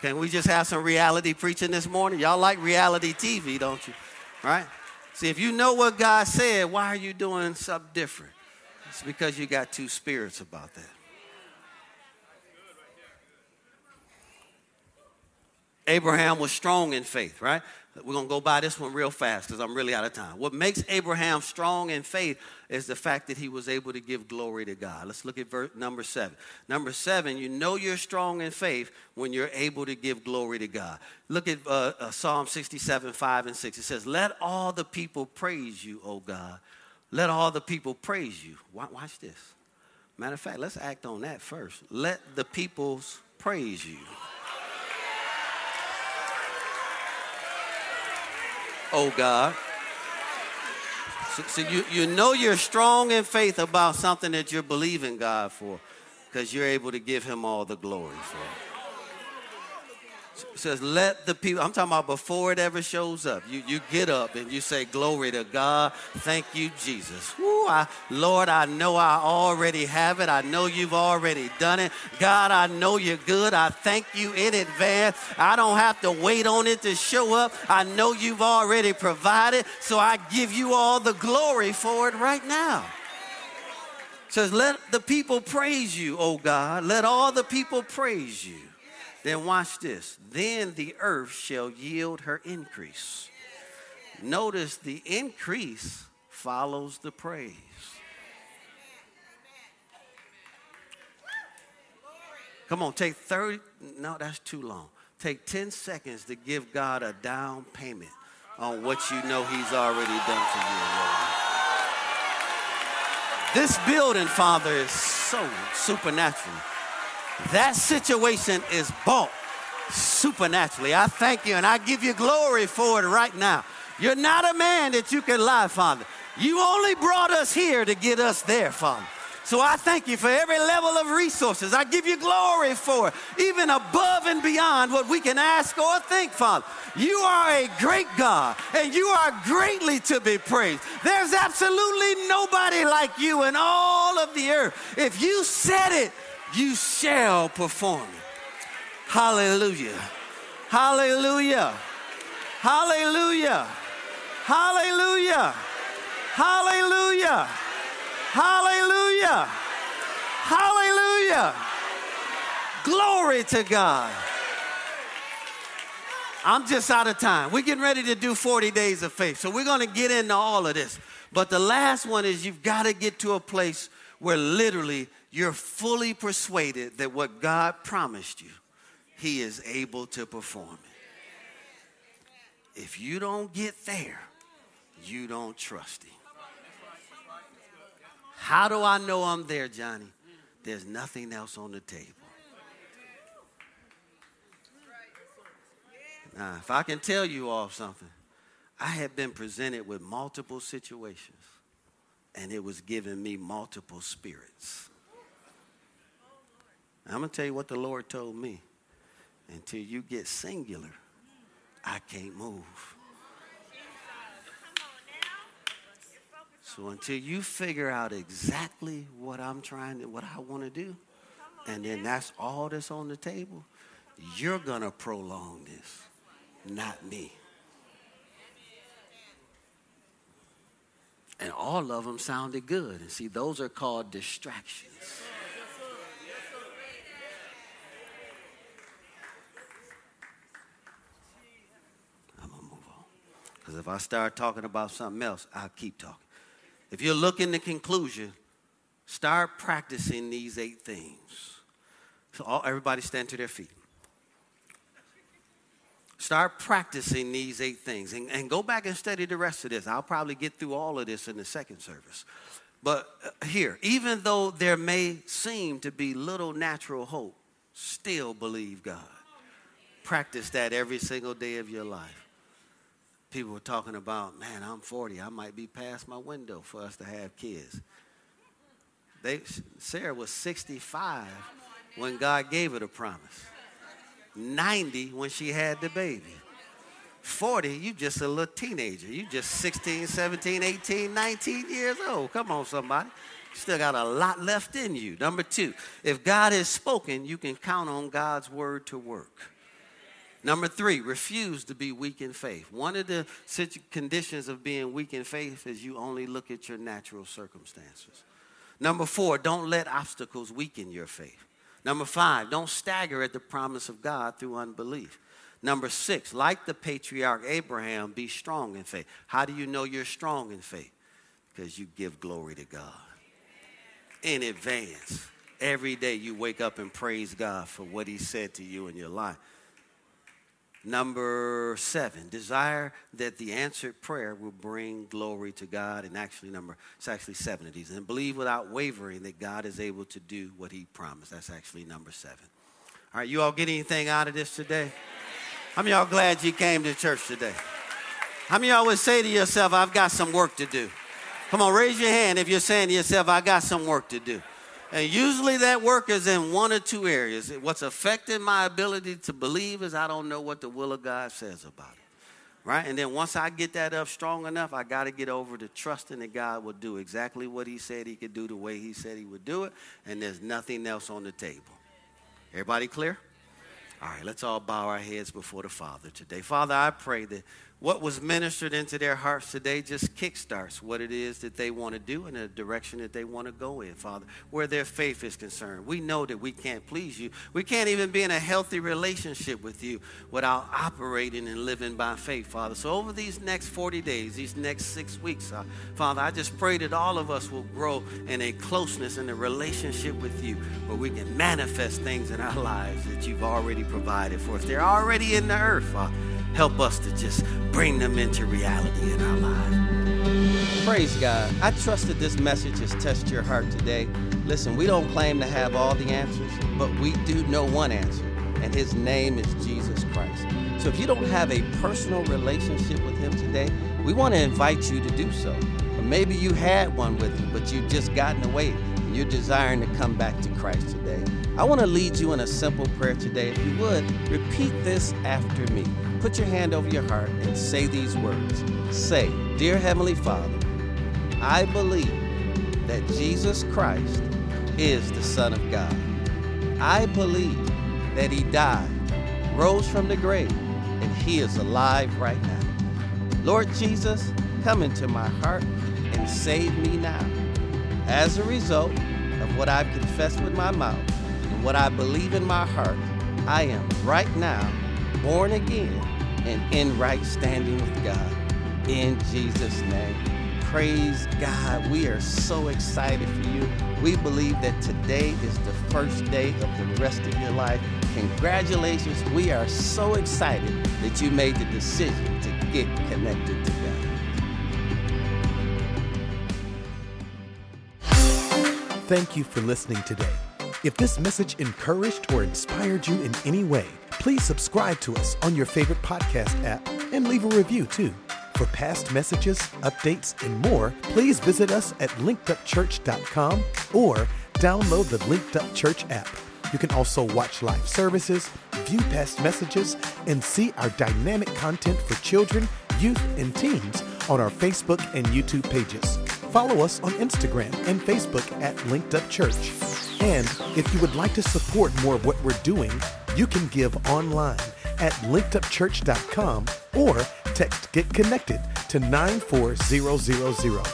Can we just have some reality preaching this morning? Y'all like reality TV, don't you? Right? See, if you know what God said, why are you doing something different? It's because you got two spirits about that. Abraham was strong in faith, right? We're going to go by this one real fast because I'm really out of time. What makes Abraham strong in faith is the fact that he was able to give glory to God. Let's look at verse number seven. Number seven, you know you're strong in faith when you're able to give glory to God. Look at uh, uh, Psalm 67, 5 and 6. It says, Let all the people praise you, O God let all the people praise you. Watch this. Matter of fact, let's act on that first. Let the peoples praise you. Oh God. So, so, you, you know you're strong in faith about something that you're believing God for because you're able to give him all the glory for it says, let the people, I'm talking about before it ever shows up. You, you get up and you say, Glory to God. Thank you, Jesus. Woo, I, Lord, I know I already have it. I know you've already done it. God, I know you're good. I thank you in advance. I don't have to wait on it to show up. I know you've already provided. So I give you all the glory for it right now says, Let the people praise you, O God. Let all the people praise you. Then watch this. Then the earth shall yield her increase. Notice the increase follows the praise. Come on, take 30. No, that's too long. Take 10 seconds to give God a down payment on what you know He's already done for you. This building, Father, is so supernatural. That situation is bought supernaturally. I thank you and I give you glory for it right now. You're not a man that you can lie, Father. You only brought us here to get us there, Father. So I thank you for every level of resources. I give you glory for it, even above and beyond what we can ask or think, Father. You are a great God, and you are greatly to be praised. There's absolutely nobody like you in all of the earth. If you said it, you shall perform it. Hallelujah. Hallelujah. Hallelujah. Hallelujah. Hallelujah. Hallelujah. Hallelujah. Glory to God. I'm just out of time. We're getting ready to do 40 days of faith. So we're going to get into all of this. But the last one is you've got to get to a place where literally you're fully persuaded that what God promised you, He is able to perform it. If you don't get there, you don't trust Him. How do I know I'm there, Johnny? There's nothing else on the table. Now, if I can tell you all something, I have been presented with multiple situations, and it was giving me multiple spirits. I'm going to tell you what the Lord told me. Until you get singular, I can't move. So until you figure out exactly what I'm trying to, what I want to do, and then that's all that's on the table, you're going to prolong this, not me. And all of them sounded good. And see, those are called distractions. I'm going to move on. Because if I start talking about something else, I'll keep talking. If you're looking to conclusion, start practicing these eight things. So all, everybody stand to their feet. Start practicing these eight things and, and go back and study the rest of this. I'll probably get through all of this in the second service. But uh, here, even though there may seem to be little natural hope, still believe God. Practice that every single day of your life. People were talking about, man, I'm 40. I might be past my window for us to have kids. They, Sarah was 65 when God gave her the promise. 90 when she had the baby. 40, you just a little teenager. You just 16, 17, 18, 19 years old. Come on, somebody. Still got a lot left in you. Number two, if God has spoken, you can count on God's word to work. Number three, refuse to be weak in faith. One of the conditions of being weak in faith is you only look at your natural circumstances. Number four, don't let obstacles weaken your faith. Number five, don't stagger at the promise of God through unbelief. Number six, like the patriarch Abraham, be strong in faith. How do you know you're strong in faith? Because you give glory to God in advance. Every day you wake up and praise God for what He said to you in your life. Number seven, desire that the answered prayer will bring glory to God. And actually, number it's actually seven of these. And believe without wavering that God is able to do what He promised. That's actually number seven. All right, you all get anything out of this today? How many y'all glad you came to church today? How many y'all would say to yourself, I've got some work to do? Come on, raise your hand if you're saying to yourself, I got some work to do. And usually that work is in one or two areas. What's affecting my ability to believe is I don't know what the will of God says about it. Right? And then once I get that up strong enough, I got to get over to trusting that God will do exactly what He said He could do the way He said He would do it. And there's nothing else on the table. Everybody clear? All right, let's all bow our heads before the Father today. Father, I pray that what was ministered into their hearts today just kickstarts what it is that they want to do in the direction that they want to go in, Father, where their faith is concerned. We know that we can't please you. We can't even be in a healthy relationship with you without operating and living by faith, Father. So, over these next 40 days, these next six weeks, uh, Father, I just pray that all of us will grow in a closeness and a relationship with you where we can manifest things in our lives that you've already provided for us. They're already in the earth, Father. Help us to just bring them into reality in our lives. Praise God. I trust that this message has touched your heart today. Listen, we don't claim to have all the answers, but we do know one answer, and his name is Jesus Christ. So if you don't have a personal relationship with him today, we want to invite you to do so. Or maybe you had one with him, but you've just gotten away and you're desiring to come back to Christ today. I want to lead you in a simple prayer today. If you would, repeat this after me. Put your hand over your heart and say these words. Say, Dear Heavenly Father, I believe that Jesus Christ is the Son of God. I believe that He died, rose from the grave, and He is alive right now. Lord Jesus, come into my heart and save me now. As a result of what I've confessed with my mouth and what I believe in my heart, I am right now born again and in right standing with God. In Jesus' name. Praise God. We are so excited for you. We believe that today is the first day of the rest of your life. Congratulations. We are so excited that you made the decision to get connected to God. Thank you for listening today. If this message encouraged or inspired you in any way, please subscribe to us on your favorite podcast app and leave a review too. For past messages, updates, and more, please visit us at linkedupchurch.com or download the Linked Up Church app. You can also watch live services, view past messages, and see our dynamic content for children, youth, and teens on our Facebook and YouTube pages. Follow us on Instagram and Facebook at Linked Up Church. And if you would like to support more of what we're doing, you can give online at linkedupchurch.com or text Get Connected to 94000.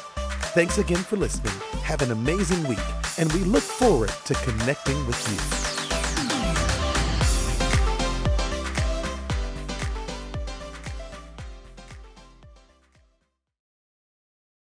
Thanks again for listening. Have an amazing week, and we look forward to connecting with you.